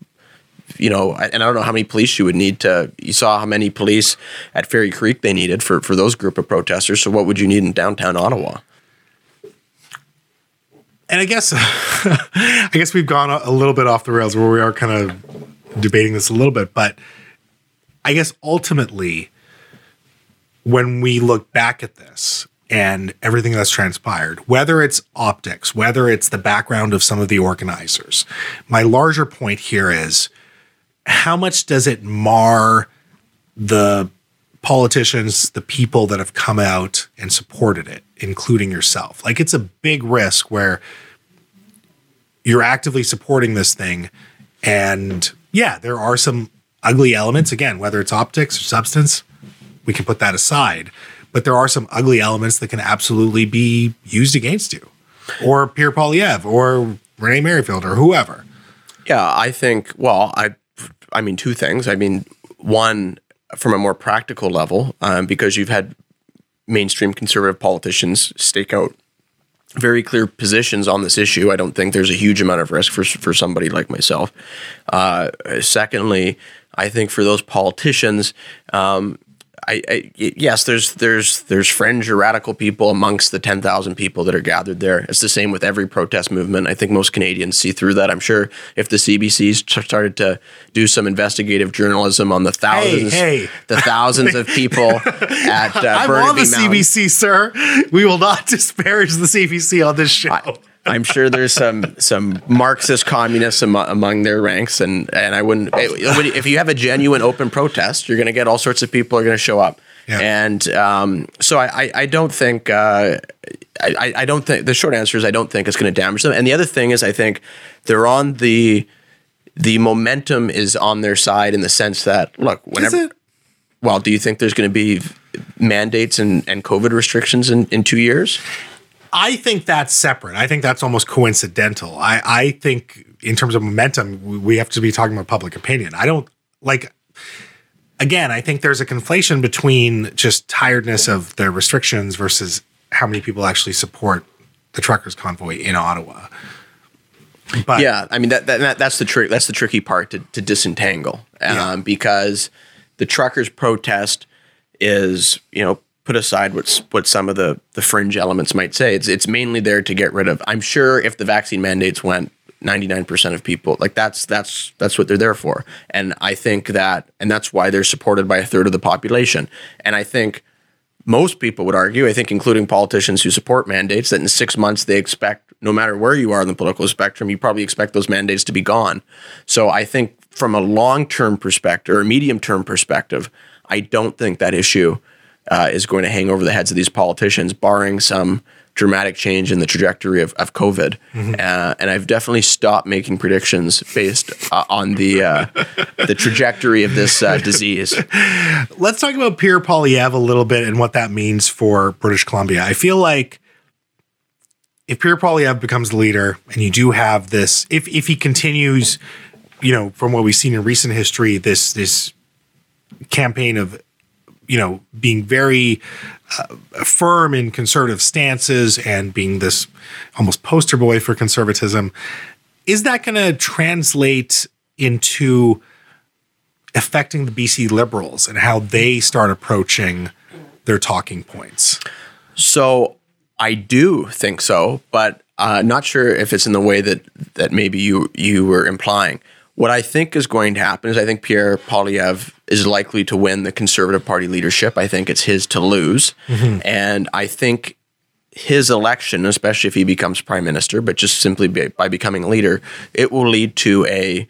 you know, and I don't know how many police you would need to. You saw how many police at Fairy Creek they needed for for those group of protesters. So what would you need in downtown Ottawa? And I guess, I guess we've gone a little bit off the rails where we are kind of debating this a little bit, but I guess ultimately, when we look back at this and everything that's transpired, whether it's optics, whether it's the background of some of the organizers, my larger point here is how much does it mar the politicians, the people that have come out and supported it, including yourself? Like it's a big risk where you're actively supporting this thing. And yeah, there are some ugly elements. Again, whether it's optics or substance, we can put that aside. But there are some ugly elements that can absolutely be used against you, or Pierre Poilievre, or Renee Merrifield, or whoever. Yeah, I think. Well, I I mean, two things. I mean, one, from a more practical level, um, because you've had mainstream conservative politicians stake out very clear positions on this issue. I don't think there's a huge amount of risk for for somebody like myself. Uh, secondly, I think for those politicians, um, I, I, yes, there's there's there's fringe or radical people amongst the ten thousand people that are gathered there. It's the same with every protest movement. I think most Canadians see through that. I'm sure if the CBCs started to do some investigative journalism on the thousands, hey, hey. the thousands of people at uh, I'm on the Mountain, CBC, sir. We will not disparage the CBC on this show. I, I'm sure there's some some Marxist communists among their ranks, and and I wouldn't if you have a genuine open protest, you're going to get all sorts of people are going to show up, yeah. and um, so I, I, I don't think uh, I I don't think the short answer is I don't think it's going to damage them, and the other thing is I think they're on the the momentum is on their side in the sense that look whenever well do you think there's going to be mandates and, and COVID restrictions in, in two years? I think that's separate. I think that's almost coincidental. I, I think in terms of momentum, we have to be talking about public opinion. I don't like again, I think there's a conflation between just tiredness of the restrictions versus how many people actually support the truckers convoy in Ottawa. But yeah, I mean that, that that's the trick. That's the tricky part to, to disentangle um, yeah. because the truckers protest is you know put aside what what some of the the fringe elements might say. It's it's mainly there to get rid of. I'm sure if the vaccine mandates went, 99% of people like that's that's that's what they're there for. And I think that and that's why they're supported by a third of the population. And I think most people would argue, I think including politicians who support mandates, that in six months they expect, no matter where you are in the political spectrum, you probably expect those mandates to be gone. So I think from a long term perspective or a medium term perspective, I don't think that issue uh, is going to hang over the heads of these politicians, barring some dramatic change in the trajectory of, of COVID. Mm-hmm. Uh, and I've definitely stopped making predictions based uh, on the uh, the trajectory of this uh, disease. Let's talk about Pierre Poilievre a little bit and what that means for British Columbia. I feel like if Pierre Poilievre becomes the leader, and you do have this, if if he continues, you know, from what we've seen in recent history, this this campaign of you know, being very uh, firm in conservative stances and being this almost poster boy for conservatism. Is that going to translate into affecting the BC Liberals and how they start approaching their talking points? So I do think so, but uh, not sure if it's in the way that that maybe you you were implying. What I think is going to happen is I think Pierre Poilievre is likely to win the Conservative Party leadership. I think it's his to lose. Mm-hmm. And I think his election, especially if he becomes prime minister, but just simply by becoming leader, it will lead to a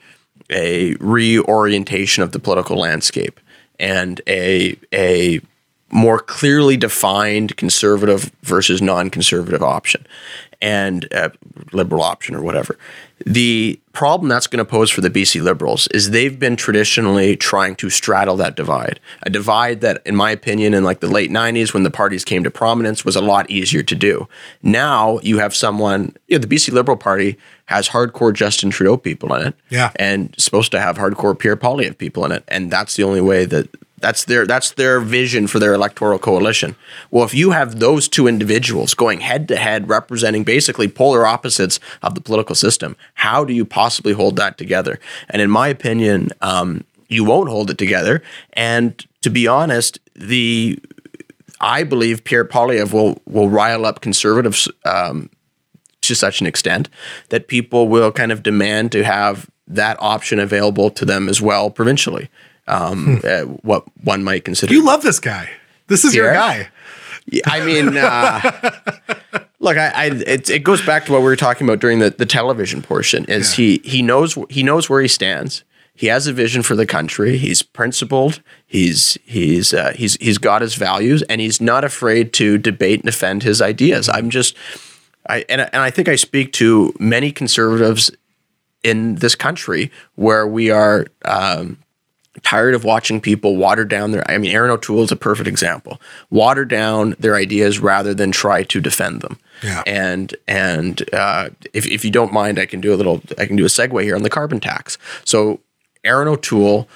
a reorientation of the political landscape and a a more clearly defined conservative versus non-conservative option and uh, liberal option or whatever. The problem that's going to pose for the BC Liberals is they've been traditionally trying to straddle that divide, a divide that, in my opinion, in like the late 90s when the parties came to prominence, was a lot easier to do. Now you have someone, you know, the BC Liberal Party has hardcore Justin Trudeau people in it, yeah, and supposed to have hardcore Pierre Poilievre people in it, and that's the only way that that's their that's their vision for their electoral coalition. Well, if you have those two individuals going head to head, representing basically polar opposites of the political system, how do you possibly hold that together? And in my opinion, um, you won't hold it together. And to be honest, the I believe Pierre Poilievre will will rile up conservatives um, to such an extent that people will kind of demand to have that option available to them as well provincially um, hmm. uh, what one might consider. You love this guy. This is Pierre? your guy. I mean, uh, look, I, I it, it, goes back to what we were talking about during the, the television portion. Is yeah. he he knows he knows where he stands. He has a vision for the country. He's principled. He's he's uh, he's he's got his values, and he's not afraid to debate and defend his ideas. I'm just, I and and I think I speak to many conservatives in this country where we are um, tired of watching people water down their I mean Erin O'Toole is a perfect example. Water down their ideas rather than try to defend them. Yeah. And and uh, if if you don't mind, I can do a little I can do a segue here on the carbon tax. So Erin O'Toole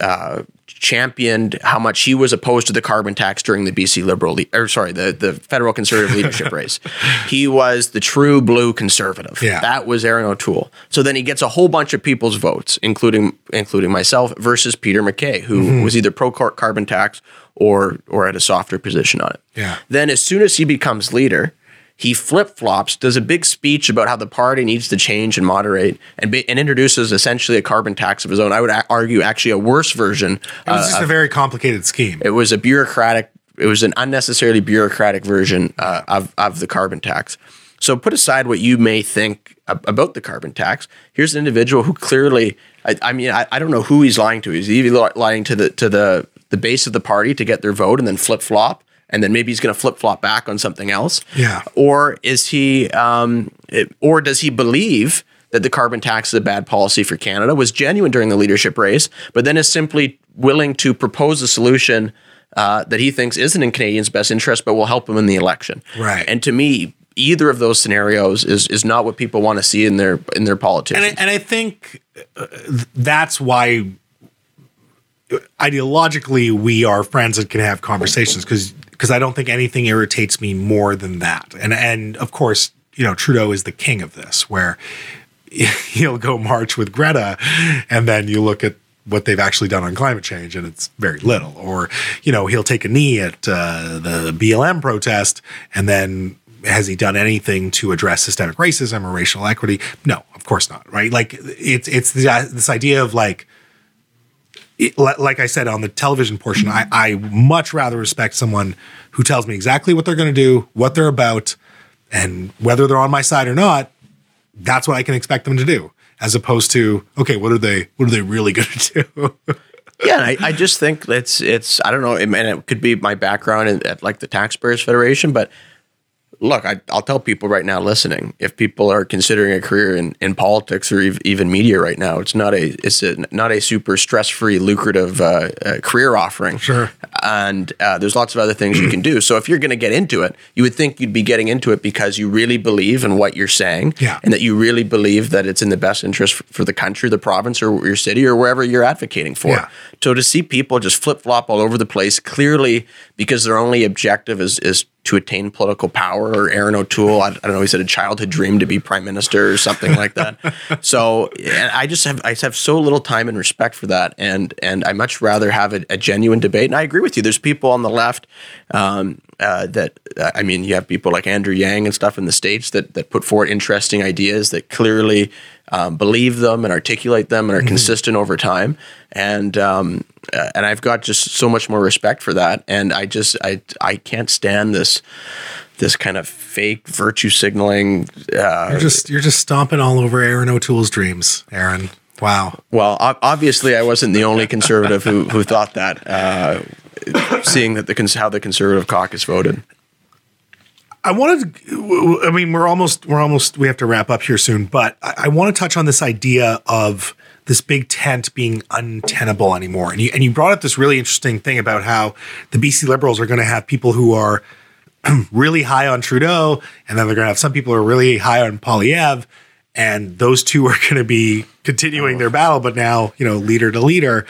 uh, championed how much he was opposed to the carbon tax during the BC Liberal, or sorry, the, the federal conservative leadership race. He was the true blue conservative. Yeah. That was Erin O'Toole. So then he gets a whole bunch of people's votes, including including myself, versus Peter MacKay, who mm-hmm. was either pro carbon tax or or at a softer position on it. Yeah. Then as soon as he becomes leader, he flip flops, does a big speech about how the party needs to change and moderate, and, be, and introduces essentially a carbon tax of his own. I would a- argue actually a worse version. It was uh, just a very complicated scheme. It was a bureaucratic. It was an unnecessarily bureaucratic version uh, of of the carbon tax. So put aside what you may think about the carbon tax. Here's an individual who clearly, I, I mean, I, I, don't know who he's lying to. He's either lying to the to the the base of the party to get their vote and then flip flop, and then maybe he's going to flip flop back on something else. Yeah. Or is he, um, it, or does he believe that the carbon tax is a bad policy for Canada, was genuine during the leadership race, but then is simply willing to propose a solution uh, that he thinks isn't in Canadians' best interest, but will help him in the election. Right. And to me, either of those scenarios is is not what people want to see in their in their politicians. And I, and I think uh, that's why ideologically we are friends and can have conversations because because I don't think anything irritates me more than that. And and of course, you know, Trudeau is the king of this, where he'll go march with Greta, and then you look at what they've actually done on climate change, and it's very little. Or you know, he'll take a knee at uh, the BLM protest, and then has he done anything to address systemic racism or racial equity? No, of course not. Right? Like it's it's this idea of like it, like I said on the television portion, I, I much rather respect someone who tells me exactly what they're going to do, what they're about, and whether they're on my side or not. That's what I can expect them to do, as opposed to okay, what are they? What are they really going to do? yeah, I, I, just think it's it's I don't know, and it could be my background at, at like the Taxpayers Federation, but look, I, will tell people right now listening, if people are considering a career in, in politics or even media right now, it's not a it's a, not a super stress free, lucrative uh, uh, career offering. Sure. And uh, there's lots of other things you can do. So if you're going to get into it, you would think you'd be getting into it because you really believe in what you're saying, yeah. and that you really believe that it's in the best interest for the country, the province, or your city, or wherever you're advocating for. Yeah. So to see people just flip flop all over the place, clearly because their only objective is is to attain political power or Erin O'Toole. I, I, don't know. He said a childhood dream to be prime minister or something like that. So I just have I just have so little time and respect for that, and and I much rather have a, a genuine debate. And I agree with you. There's people on the left um, uh, that uh, I mean, you have people like Andrew Yang and stuff in the states that that put forward interesting ideas that clearly um, believe them and articulate them and are mm-hmm. consistent over time. And um, uh, and I've got just so much more respect for that. And I just I I can't stand this this kind of fake virtue signaling. Uh, you're just you're just stomping all over Erin O'Toole's dreams, Aaron. Wow. Well, obviously, I wasn't the only conservative who who thought that. Uh, seeing that the how the conservative caucus voted. I wanted. To, I mean, we're almost we're almost we have to wrap up here soon, but I, I want to touch on this idea of this big tent being untenable anymore. And you and you brought up this really interesting thing about how the BC Liberals are going to have people who are really high on Trudeau, and then they're going to have some people who are really high on Poilievre, and those two are going to be continuing oh. their battle, but now you know leader to leader.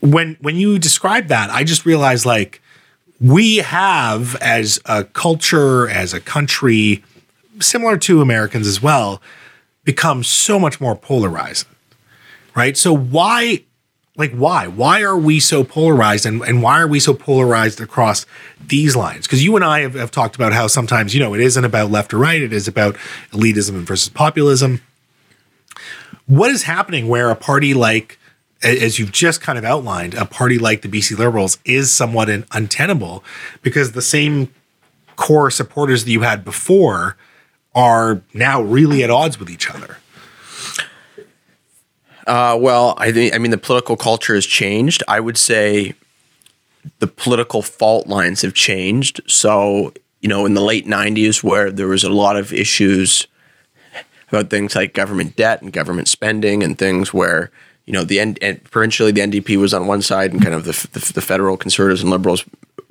When when you describe that, I just realized like we have as a culture, as a country, similar to Americans as well, become so much more polarized. Right. So why like why why are we so polarized and, and why are we so polarized across these lines because you and i have, have, talked about how sometimes you know it isn't about left or right it is about elitism versus populism what is happening where a party like as you've just kind of outlined a party like the bc liberals is somewhat untenable because the same core supporters that you had before are now really at odds with each other uh, well, I think I mean the political culture has changed. I would say the political fault lines have changed. So you know, in the late '90s, where there was a lot of issues about things like government debt and government spending and things where you know the end and provincially the NDP was on one side and kind of the, the, the federal conservatives and liberals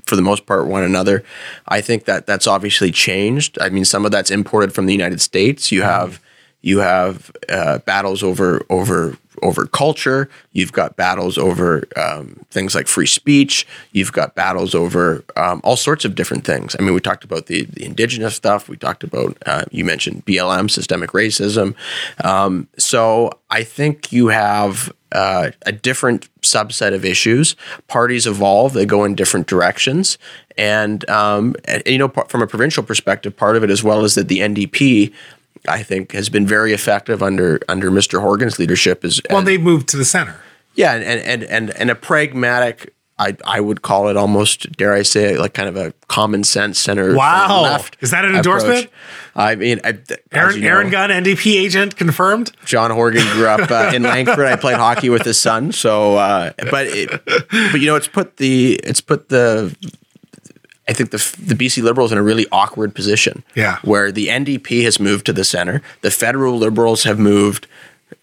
for the most part one another. I think that that's obviously changed. I mean, some of that's imported from the United States. You have you have uh, battles over over over culture. You've got battles over um, things like free speech. You've got battles over um, all sorts of different things. I mean, we talked about the, the indigenous stuff. We talked about, uh, you mentioned BLM, systemic racism. Um, so I think you have uh, a different subset of issues. Parties evolve, they go in different directions. And, um, and, you know, from a provincial perspective, part of it as well is that the NDP I think has been very effective under under Mr. Horgan's leadership. Is well, they moved to the center. Yeah, and and and and a pragmatic. I, I would call it almost, dare I say, it, like kind of a common sense center. Wow, left is that an endorsement? Approach. I mean, I, Aaron, you know, Aaron Gunn, NDP agent, confirmed. John Horgan grew up uh, in Langford. I played hockey with his son, so uh, but it, but you know, it's put the it's put the I think the the BC Liberals in a really awkward position. Yeah. Where the NDP has moved to the center, the federal Liberals have moved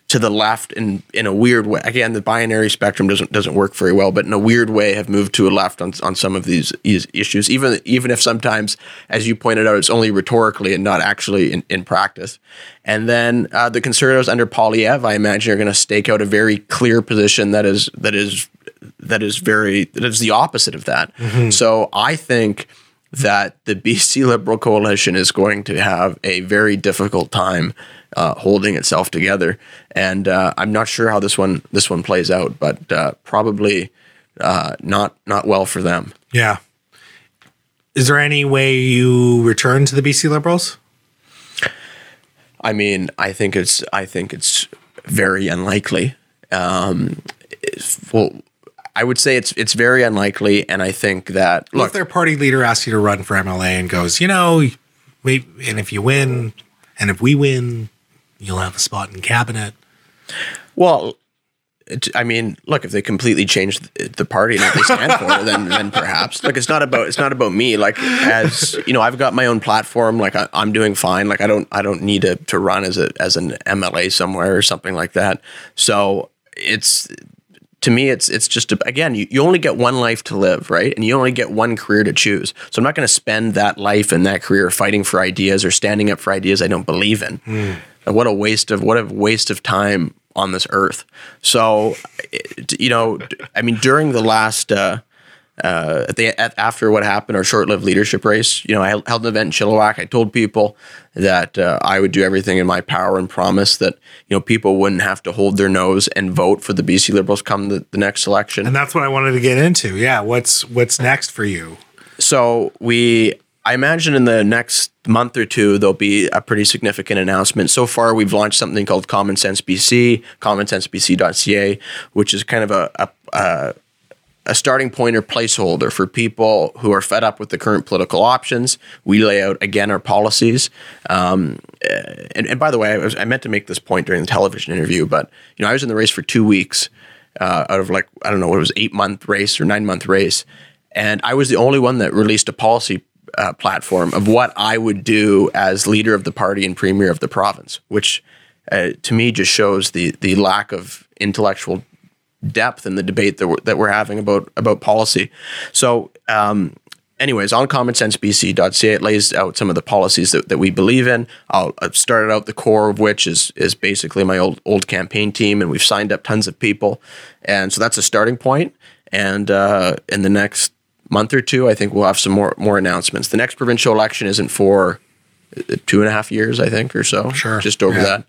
to the left in in a weird way. Again, the binary spectrum doesn't doesn't work very well, but in a weird way have moved to a left on on some of these, issues. Even even if sometimes, as you pointed out, it's only rhetorically and not actually in, in practice. And then uh, the conservatives under Poilievre, I imagine, are going to stake out a very clear position that is that is that is very that is the opposite of that. Mm-hmm. So I think that the BC Liberal coalition is going to have a very difficult time uh, holding itself together, and uh, I'm not sure how this one this one plays out, but uh, probably uh, not not well for them. Yeah. Is there any way you return to the BC Liberals? I mean, I think it's I think it's very unlikely. Um, well, I would say it's it's very unlikely, and I think that look, if their party leader asks you to run for MLA and goes, you know, wait, and if you win, and if we win, you'll have a spot in cabinet. Well, I mean, look, if they completely change the party and what they stand for, then then perhaps. Like, it's not about it's not about me. Like, as you know, I've got my own platform. Like, I, am doing fine. Like, I don't I don't need to to run as a as an MLA somewhere or something like that. So it's to me, it's it's just a, again, you, you only get one life to live, right? And you only get one career to choose. So I'm not going to spend that life and that career fighting for ideas or standing up for ideas I don't believe in. Mm. What a waste of what a waste of time on this earth. So, you know, I mean, during the last. Uh, uh, at the at, after what happened, our short-lived leadership race, you know, I held an event in Chilliwack. I told people that uh, I would do everything in my power and promise that you know people wouldn't have to hold their nose and vote for the BC Liberals come the, the next election. And that's what I wanted to get into. Yeah, what's what's next for you? So we, I imagine in the next month or two there'll be a pretty significant announcement. So far, we've launched something called Common Sense BC, commonsensebc.ca, which is kind of a, a, a a starting point or placeholder for people who are fed up with the current political options. We lay out again our policies. Um, and, and, by the way, I, was, I, meant to make this point during the television interview, but you know I was in the race for two weeks, uh, out of like I don't know what it was eight month race or nine month race, and I was the only one that released a policy uh, platform of what I would do as leader of the party and premier of the province, which uh, to me just shows the the lack of intellectual depth in the debate that we're, that we're having about about policy. So. Um, anyways, on commonsensebc.ca, it lays out some of the policies that, that we believe in. I'll, I've started out the core of which is is basically my old old campaign team, and we've signed up tons of people, and so that's a starting point. And uh, in the next month or two, I think we'll have some more more announcements. The next provincial election isn't for uh, two and a half years, I think, or so. Sure, just over yeah. that.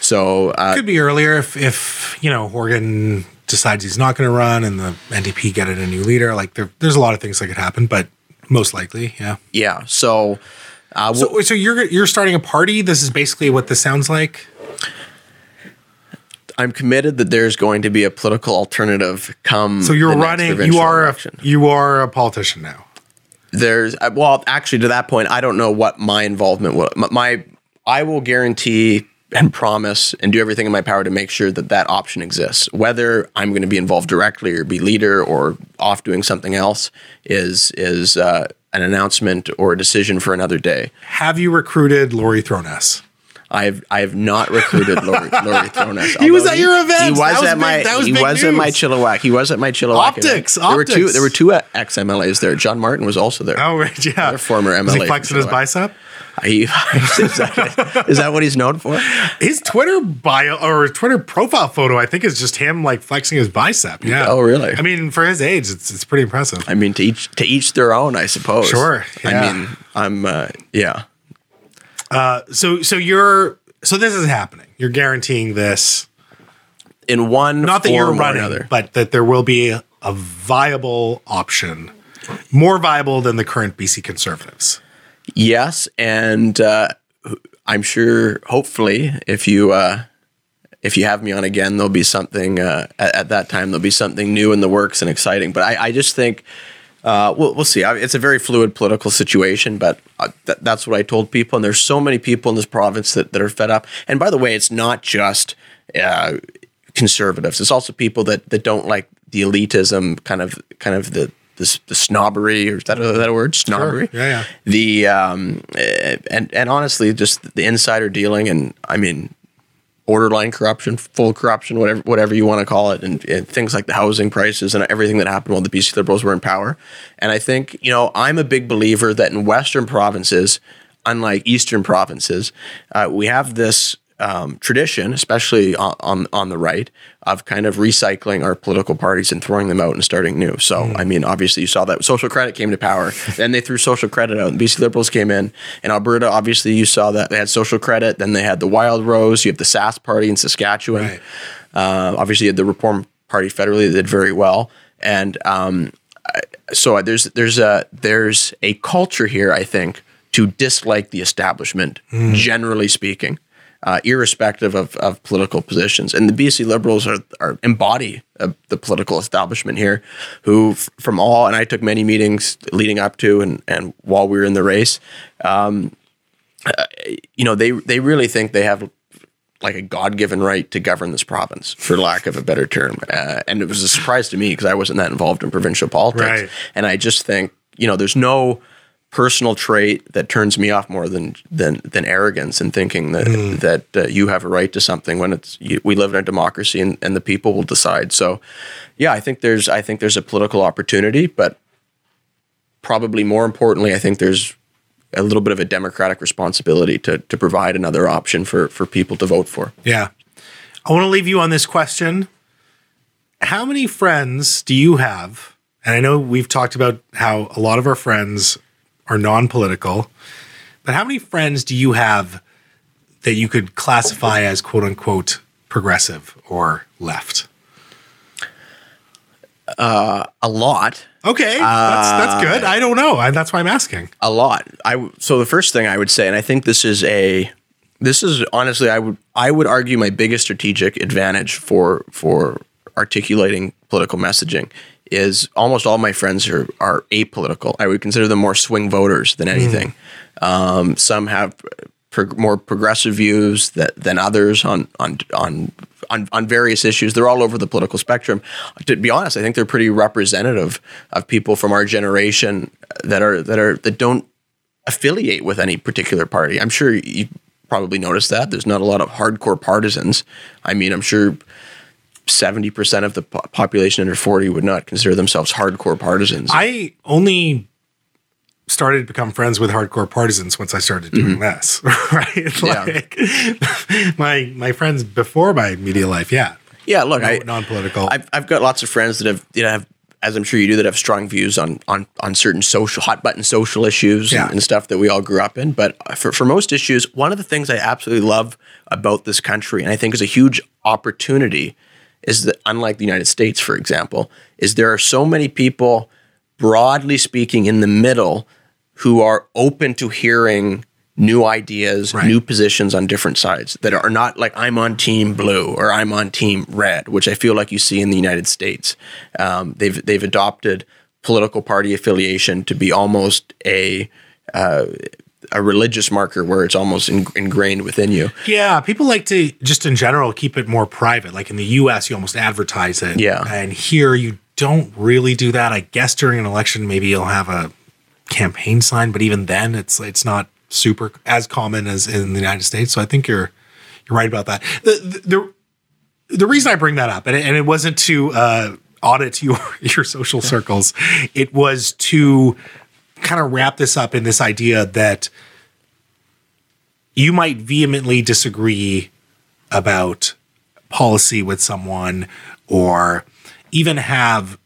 So uh, Could be earlier if if you know Horgan decides he's not going to run and the NDP get it a new leader. Like there, there's a lot of things that could happen, but most likely, yeah. yeah, so. Uh, we'll- So, so you're you're starting a party. This is basically what this sounds like. I'm committed that there's going to be a political alternative come. So you're running. You are a, you are a politician now. there's uh, well actually to that point i don't know what my involvement will my, my i will guarantee and promise and do everything in my power to make sure that that option exists whether i'm going to be involved directly or be leader or off doing something else is is uh, an announcement or a decision for another day Have you recruited Laurie Throness? I've I have not recruited Lori, Laurie Throness. He was at your event. He was, That at big- my that was he big was at my news. Chilliwack. He was at my Chilliwack. Optics, event. There were two there were two ex MLAs there. John Martin was also there. Oh, right, yeah. Another former Was he flexing his bicep? Is, that, is that what he's known for? His Twitter bio or Twitter profile photo, I think, is just him like flexing his bicep. Yeah. Oh, really? I mean, for his age, it's it's pretty impressive. I mean, to each to each their own, I suppose. Sure, yeah. I mean, I'm uh, yeah. So so you're so this is happening. You're guaranteeing this. In one Not that form you're running, another. but that there will be a viable option, more viable than the current BC Conservatives. Yes, and uh, I'm sure. Hopefully, if you uh, if you have me on again, there'll be something uh, at, at that time. There'll be something new in the works and exciting. But I, I just think uh, we'll we'll see. I, it's a very fluid political situation, but uh, th- that's what I told people. And there's so many people in this province that, that are fed up. And by the way, it's not just. Uh, conservatives. It's also people that that don't like the elitism, kind of kind of the the, the snobbery, or is that a, that a word? Snobbery. Yeah, yeah. The um, eh, and and honestly, just the insider dealing, and I mean, borderline corruption, full corruption, whatever whatever you want to call it, and, and things like the housing prices and everything that happened while the BC Liberals were in power. And I think you know, I'm a big believer that in Western provinces, unlike Eastern provinces, uh, we have this um, tradition, especially on, on on the right, of kind of recycling our political parties and throwing them out and starting new. So, I mean, obviously, you saw that social credit came to power, then they threw social credit out, and BC Liberals came in. In Alberta, obviously, you saw that they had social credit, then they had the Wild Rose, you have the Sask Party in Saskatchewan. Right. Uh, obviously, you had the Reform Party federally that did very well, and um, I- so there's there's a there's a culture here, I think, to dislike the establishment, generally speaking, uh, irrespective of, of political positions. And the BC Liberals are, are embody uh, the political establishment here, who f- from all and I took many meetings leading up to and and while we were in the race, um, uh, you know they they really think they have like a God given right to govern this province, for lack of a better term. Uh, and it was a surprise to me because I wasn't that involved in provincial politics. Right. And I just think, you know, there's no personal trait that turns me off more than than than arrogance and thinking that that uh, you have a right to something when it's you, we live in a democracy and, and the people will decide. So, yeah, I think there's I think there's a political opportunity, but probably more importantly, I think there's a little bit of a democratic responsibility to to provide another option for for people to vote for. Yeah. I want to leave you on this question. How many friends do you have? And I know we've talked about how a lot of our friends are non political, but how many friends do you have that you could classify as quote unquote progressive or left? Uh, A lot, Okay, that's, that's good. I don't know. I, that's why I'm asking. a lot. I so the first thing I would say, and I think this is a this is honestly I would I would argue my biggest strategic advantage for for articulating political messaging is almost all my friends are are apolitical. I would consider them more swing voters than anything. Um, some have pro- more progressive views that, than others on on on on, on various issues. They're all over the political spectrum. To be honest, I think they're pretty representative of people from our generation that are that are that don't affiliate with any particular party. I'm sure you probably noticed that there's not a lot of hardcore partisans. I mean, I'm sure 70% of the population under 40 would not consider themselves hardcore partisans. I only started to become friends with hardcore partisans once I started doing mm-hmm. this, right? like yeah. my my friends before my media life, yeah. Yeah, look, no, I non-political. I've, I've got lots of friends that have you know have as I'm sure you do that have strong views on on on certain social hot button social issues yeah. and, and, stuff that we all grew up in. But for for most issues, one of the things I absolutely love about this country and I think is a huge opportunity is that unlike the United States, for example, is there are so many people broadly speaking in the middle who are open to hearing new ideas, right. new positions on different sides that are not like I'm on team blue or I'm on team red, which I feel like you see in the United States. Um, they've they've adopted political party affiliation to be almost a uh, a religious marker where it's almost in, ingrained within you. Yeah, people like to just in general keep it more private. Like in the U.S., you almost advertise it. Yeah, and here you don't really do that. I guess during an election, maybe you'll have a campaign sign, but even then, it's it's not super as common as in the United States. So I think you're you're right about that. The the the reason I bring that up, and it, and it wasn't to uh, audit your your social circles, it was to kind of wrap this up in this idea that you might vehemently disagree about policy with someone or even have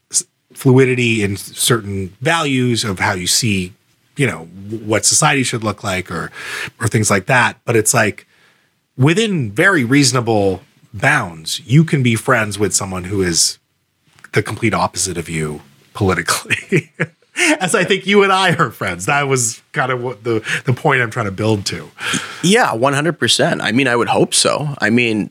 fluidity in certain values of how you see, you know, what society should look like or or things like that. But it's like within very reasonable bounds, you can be friends with someone who is the complete opposite of you politically. As I think you and I are friends. That was kind of what the the point I'm trying to build to. Yeah, 100%. I mean, I would hope so. I mean,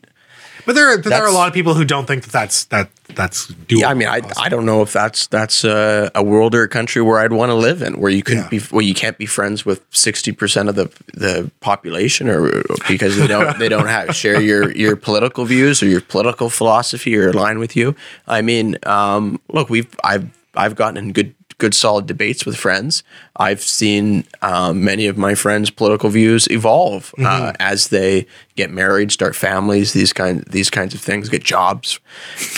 but there are there are a lot of people who don't think that that's that that's doable. Yeah, I mean, I, I don't know if that's that's a, a world or a country where I'd want to live in, where you couldn't yeah. be where you can't be friends with sixty percent of the the population, or because they don't they don't have share your your political views or your political philosophy or align with you. I mean, um, look, we've I've I've gotten in good good solid debates with friends. I've seen um, many of my friends' political views evolve uh, mm-hmm. uh, as they get married, start families, these kind these kinds of things, get jobs.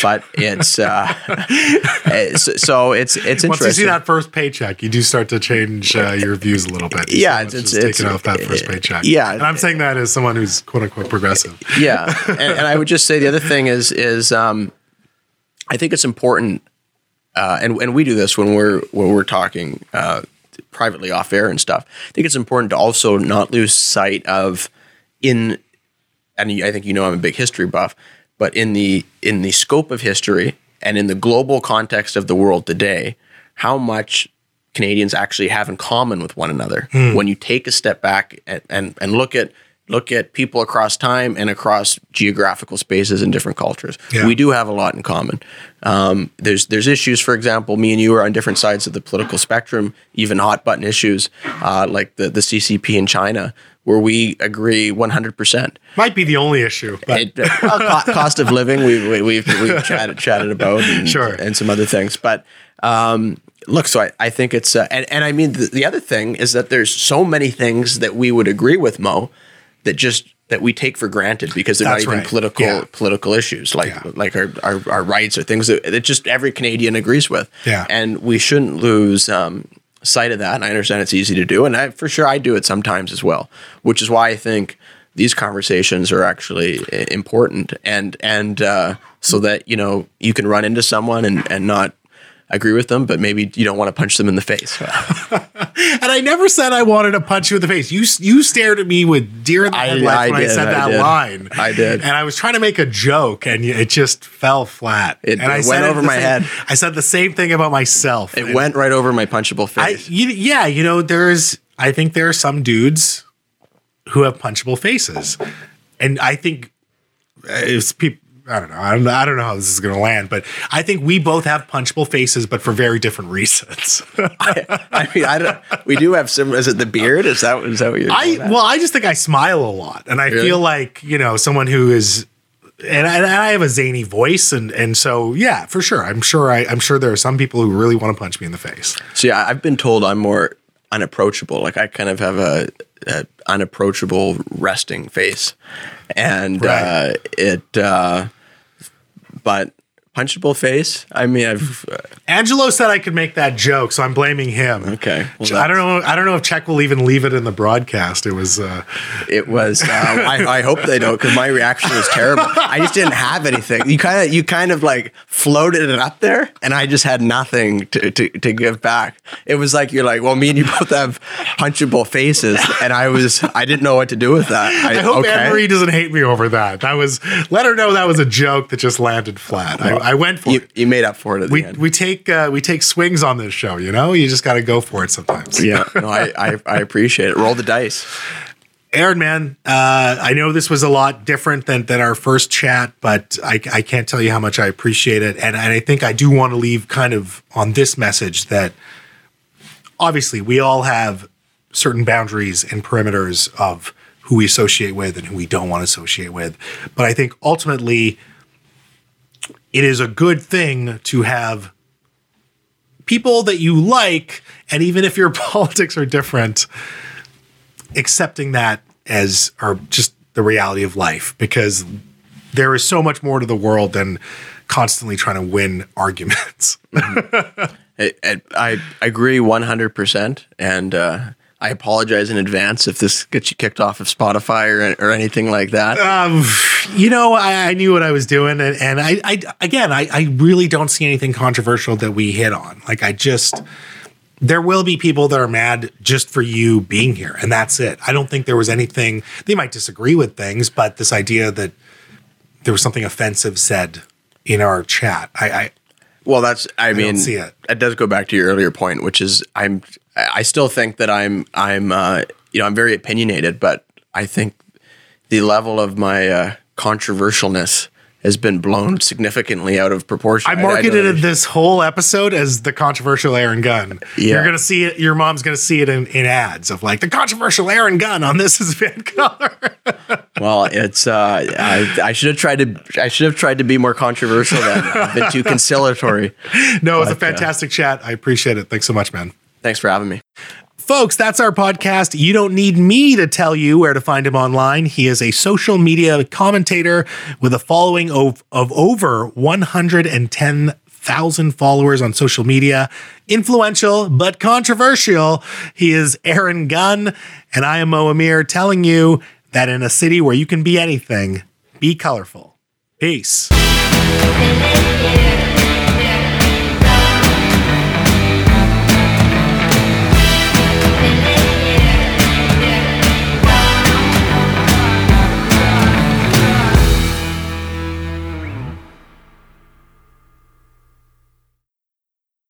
But it's uh, it's, so it's it's interesting. Once you see that first paycheck, you do start to change uh, your views a little bit. You yeah, it's, it's, it's taking off that first paycheck. Yeah, and I'm saying that as someone who's quote unquote progressive. Yeah, and, and I would just say the other thing is is um, I think it's important uh, and and we do this when we're when we're talking uh, privately off air and stuff. I think it's important to also not lose sight of in, and I think you know I'm a big history buff, but in the in the scope of history and in the global context of the world today, how much Canadians actually have in common with one another. Hmm. When you take a step back and, and, and look at look at people across time and across geographical spaces and different cultures. Yeah. We do have a lot in common. Um, there's there's issues, for example, me and you are on different sides of the political spectrum, even hot button issues uh, like the the CCP in China, where we agree 100%. Might be the only issue. But. It, well, cost of living, we, we, we've, we've chatted, chatted about and, sure. and some other things. But um, look, so I, I think it's, uh, and, and I mean, the, the other thing is that there's so many things that we would agree with, Mo, that just that we take for granted because they're That's not even right. political yeah. political issues like yeah. like our, our, our rights or things that, that, just every Canadian agrees with. Yeah. And we shouldn't lose um, sight of that. And I understand it's easy to do, and I, for sure I do it sometimes as well. Which is why I think these conversations are actually uh, important, and and uh, so that you know you can run into someone and and not agree with them, but maybe you don't want to punch them in the face. and I never said I wanted to punch you in the face. You you stared at me with deer in the headlights when did, I said I that did. line. I did, and I was trying to make a joke, and it just fell flat. It, and I went over my same, head. I said the same thing about myself. It went right over my punchable face. I, you, yeah, you know, there's. I think there are some dudes who have punchable faces, and I think uh, it's people I don't know. I don't, I don't know how this is going to land, but I think we both have punchable faces, but for very different reasons. I, I, mean, I don't. We do have some. Is it the beard? Is that is that what you're? I well, I just think I smile a lot, and I really? feel like you know someone who is and, and I have a zany voice, and and so yeah, for sure. I'm sure I, I'm sure there are some people who really want to punch me in the face. See, I've been told I'm more unapproachable. Like I kind of have a, a unapproachable resting face, and right. uh, it. Uh, but punchable face. I mean, I've uh, Angelo said I could make that joke, so I'm blaming him. Okay, well, I don't know. I don't know if Czech will even leave it in the broadcast. It was. Uh, it was. Uh, I, I, hope they don't, because my reaction was terrible. I just didn't have anything. You kind of, you kind of like floated it up there, and I just had nothing to, to, to give back. It was like you're like, well, me and you both have punchable faces, and I was, I didn't know what to do with that. I, I hope okay. Anne Marie doesn't hate me over that. That was. Let her know that was a joke that just landed flat. Well, I, I went for you, it. You made up for it. At we the end. we take uh, we take swings on this show. You know, you just got to go for it sometimes. Yeah, no, I, I, I appreciate it. Roll the dice. Aaron, man, uh, I know this was a lot different than, than our first chat, but I, I can't tell you how much I appreciate it. And, and I think I do want to leave kind of on this message that obviously we all have certain boundaries and perimeters of who we associate with and who we don't want to associate with. But I think ultimately, it is a good thing to have people that you like, and even if your politics are different, accepting that as are just the reality of life because there is so much more to the world than constantly trying to win arguments. mm-hmm. I, I, agree 100%. And uh, I apologize in advance if this gets you kicked off of Spotify or, or anything like that. Um, you know, I, I, knew what I was doing, and, and I, I, again, I, I really don't see anything controversial that we hit on. Like, I just there will be people that are mad just for you being here, and that's it. I don't think there was anything. They might disagree with things, but this idea that there was something offensive said in our chat, I, I well, that's I, I mean, see it. It does go back to your earlier point, which is I'm I still think that I'm I'm uh, you know I'm very opinionated, but I think the level of my uh, controversialness has been blown significantly out of proportion. I marketed I, this whole episode as the controversial Aaron Gunn. Yeah. You're gonna see it. Your mom's gonna see it in, in ads of like the controversial Aaron Gunn on this is VANCOLOUR. well, it's uh, I, I should have tried to I should have tried to be more controversial. Then I've been too conciliatory. No, it was a uh, fantastic uh, chat. I appreciate it. Thanks so much, man. Thanks for having me. Folks, that's our podcast. You don't need me to tell you where to find him online. He is a social media commentator with a following of, of over 110,000 followers on social media. Influential, but controversial. He is Aaron Gunn, and I am Mo Amir telling you that in a city where you can be anything, be colorful. Peace.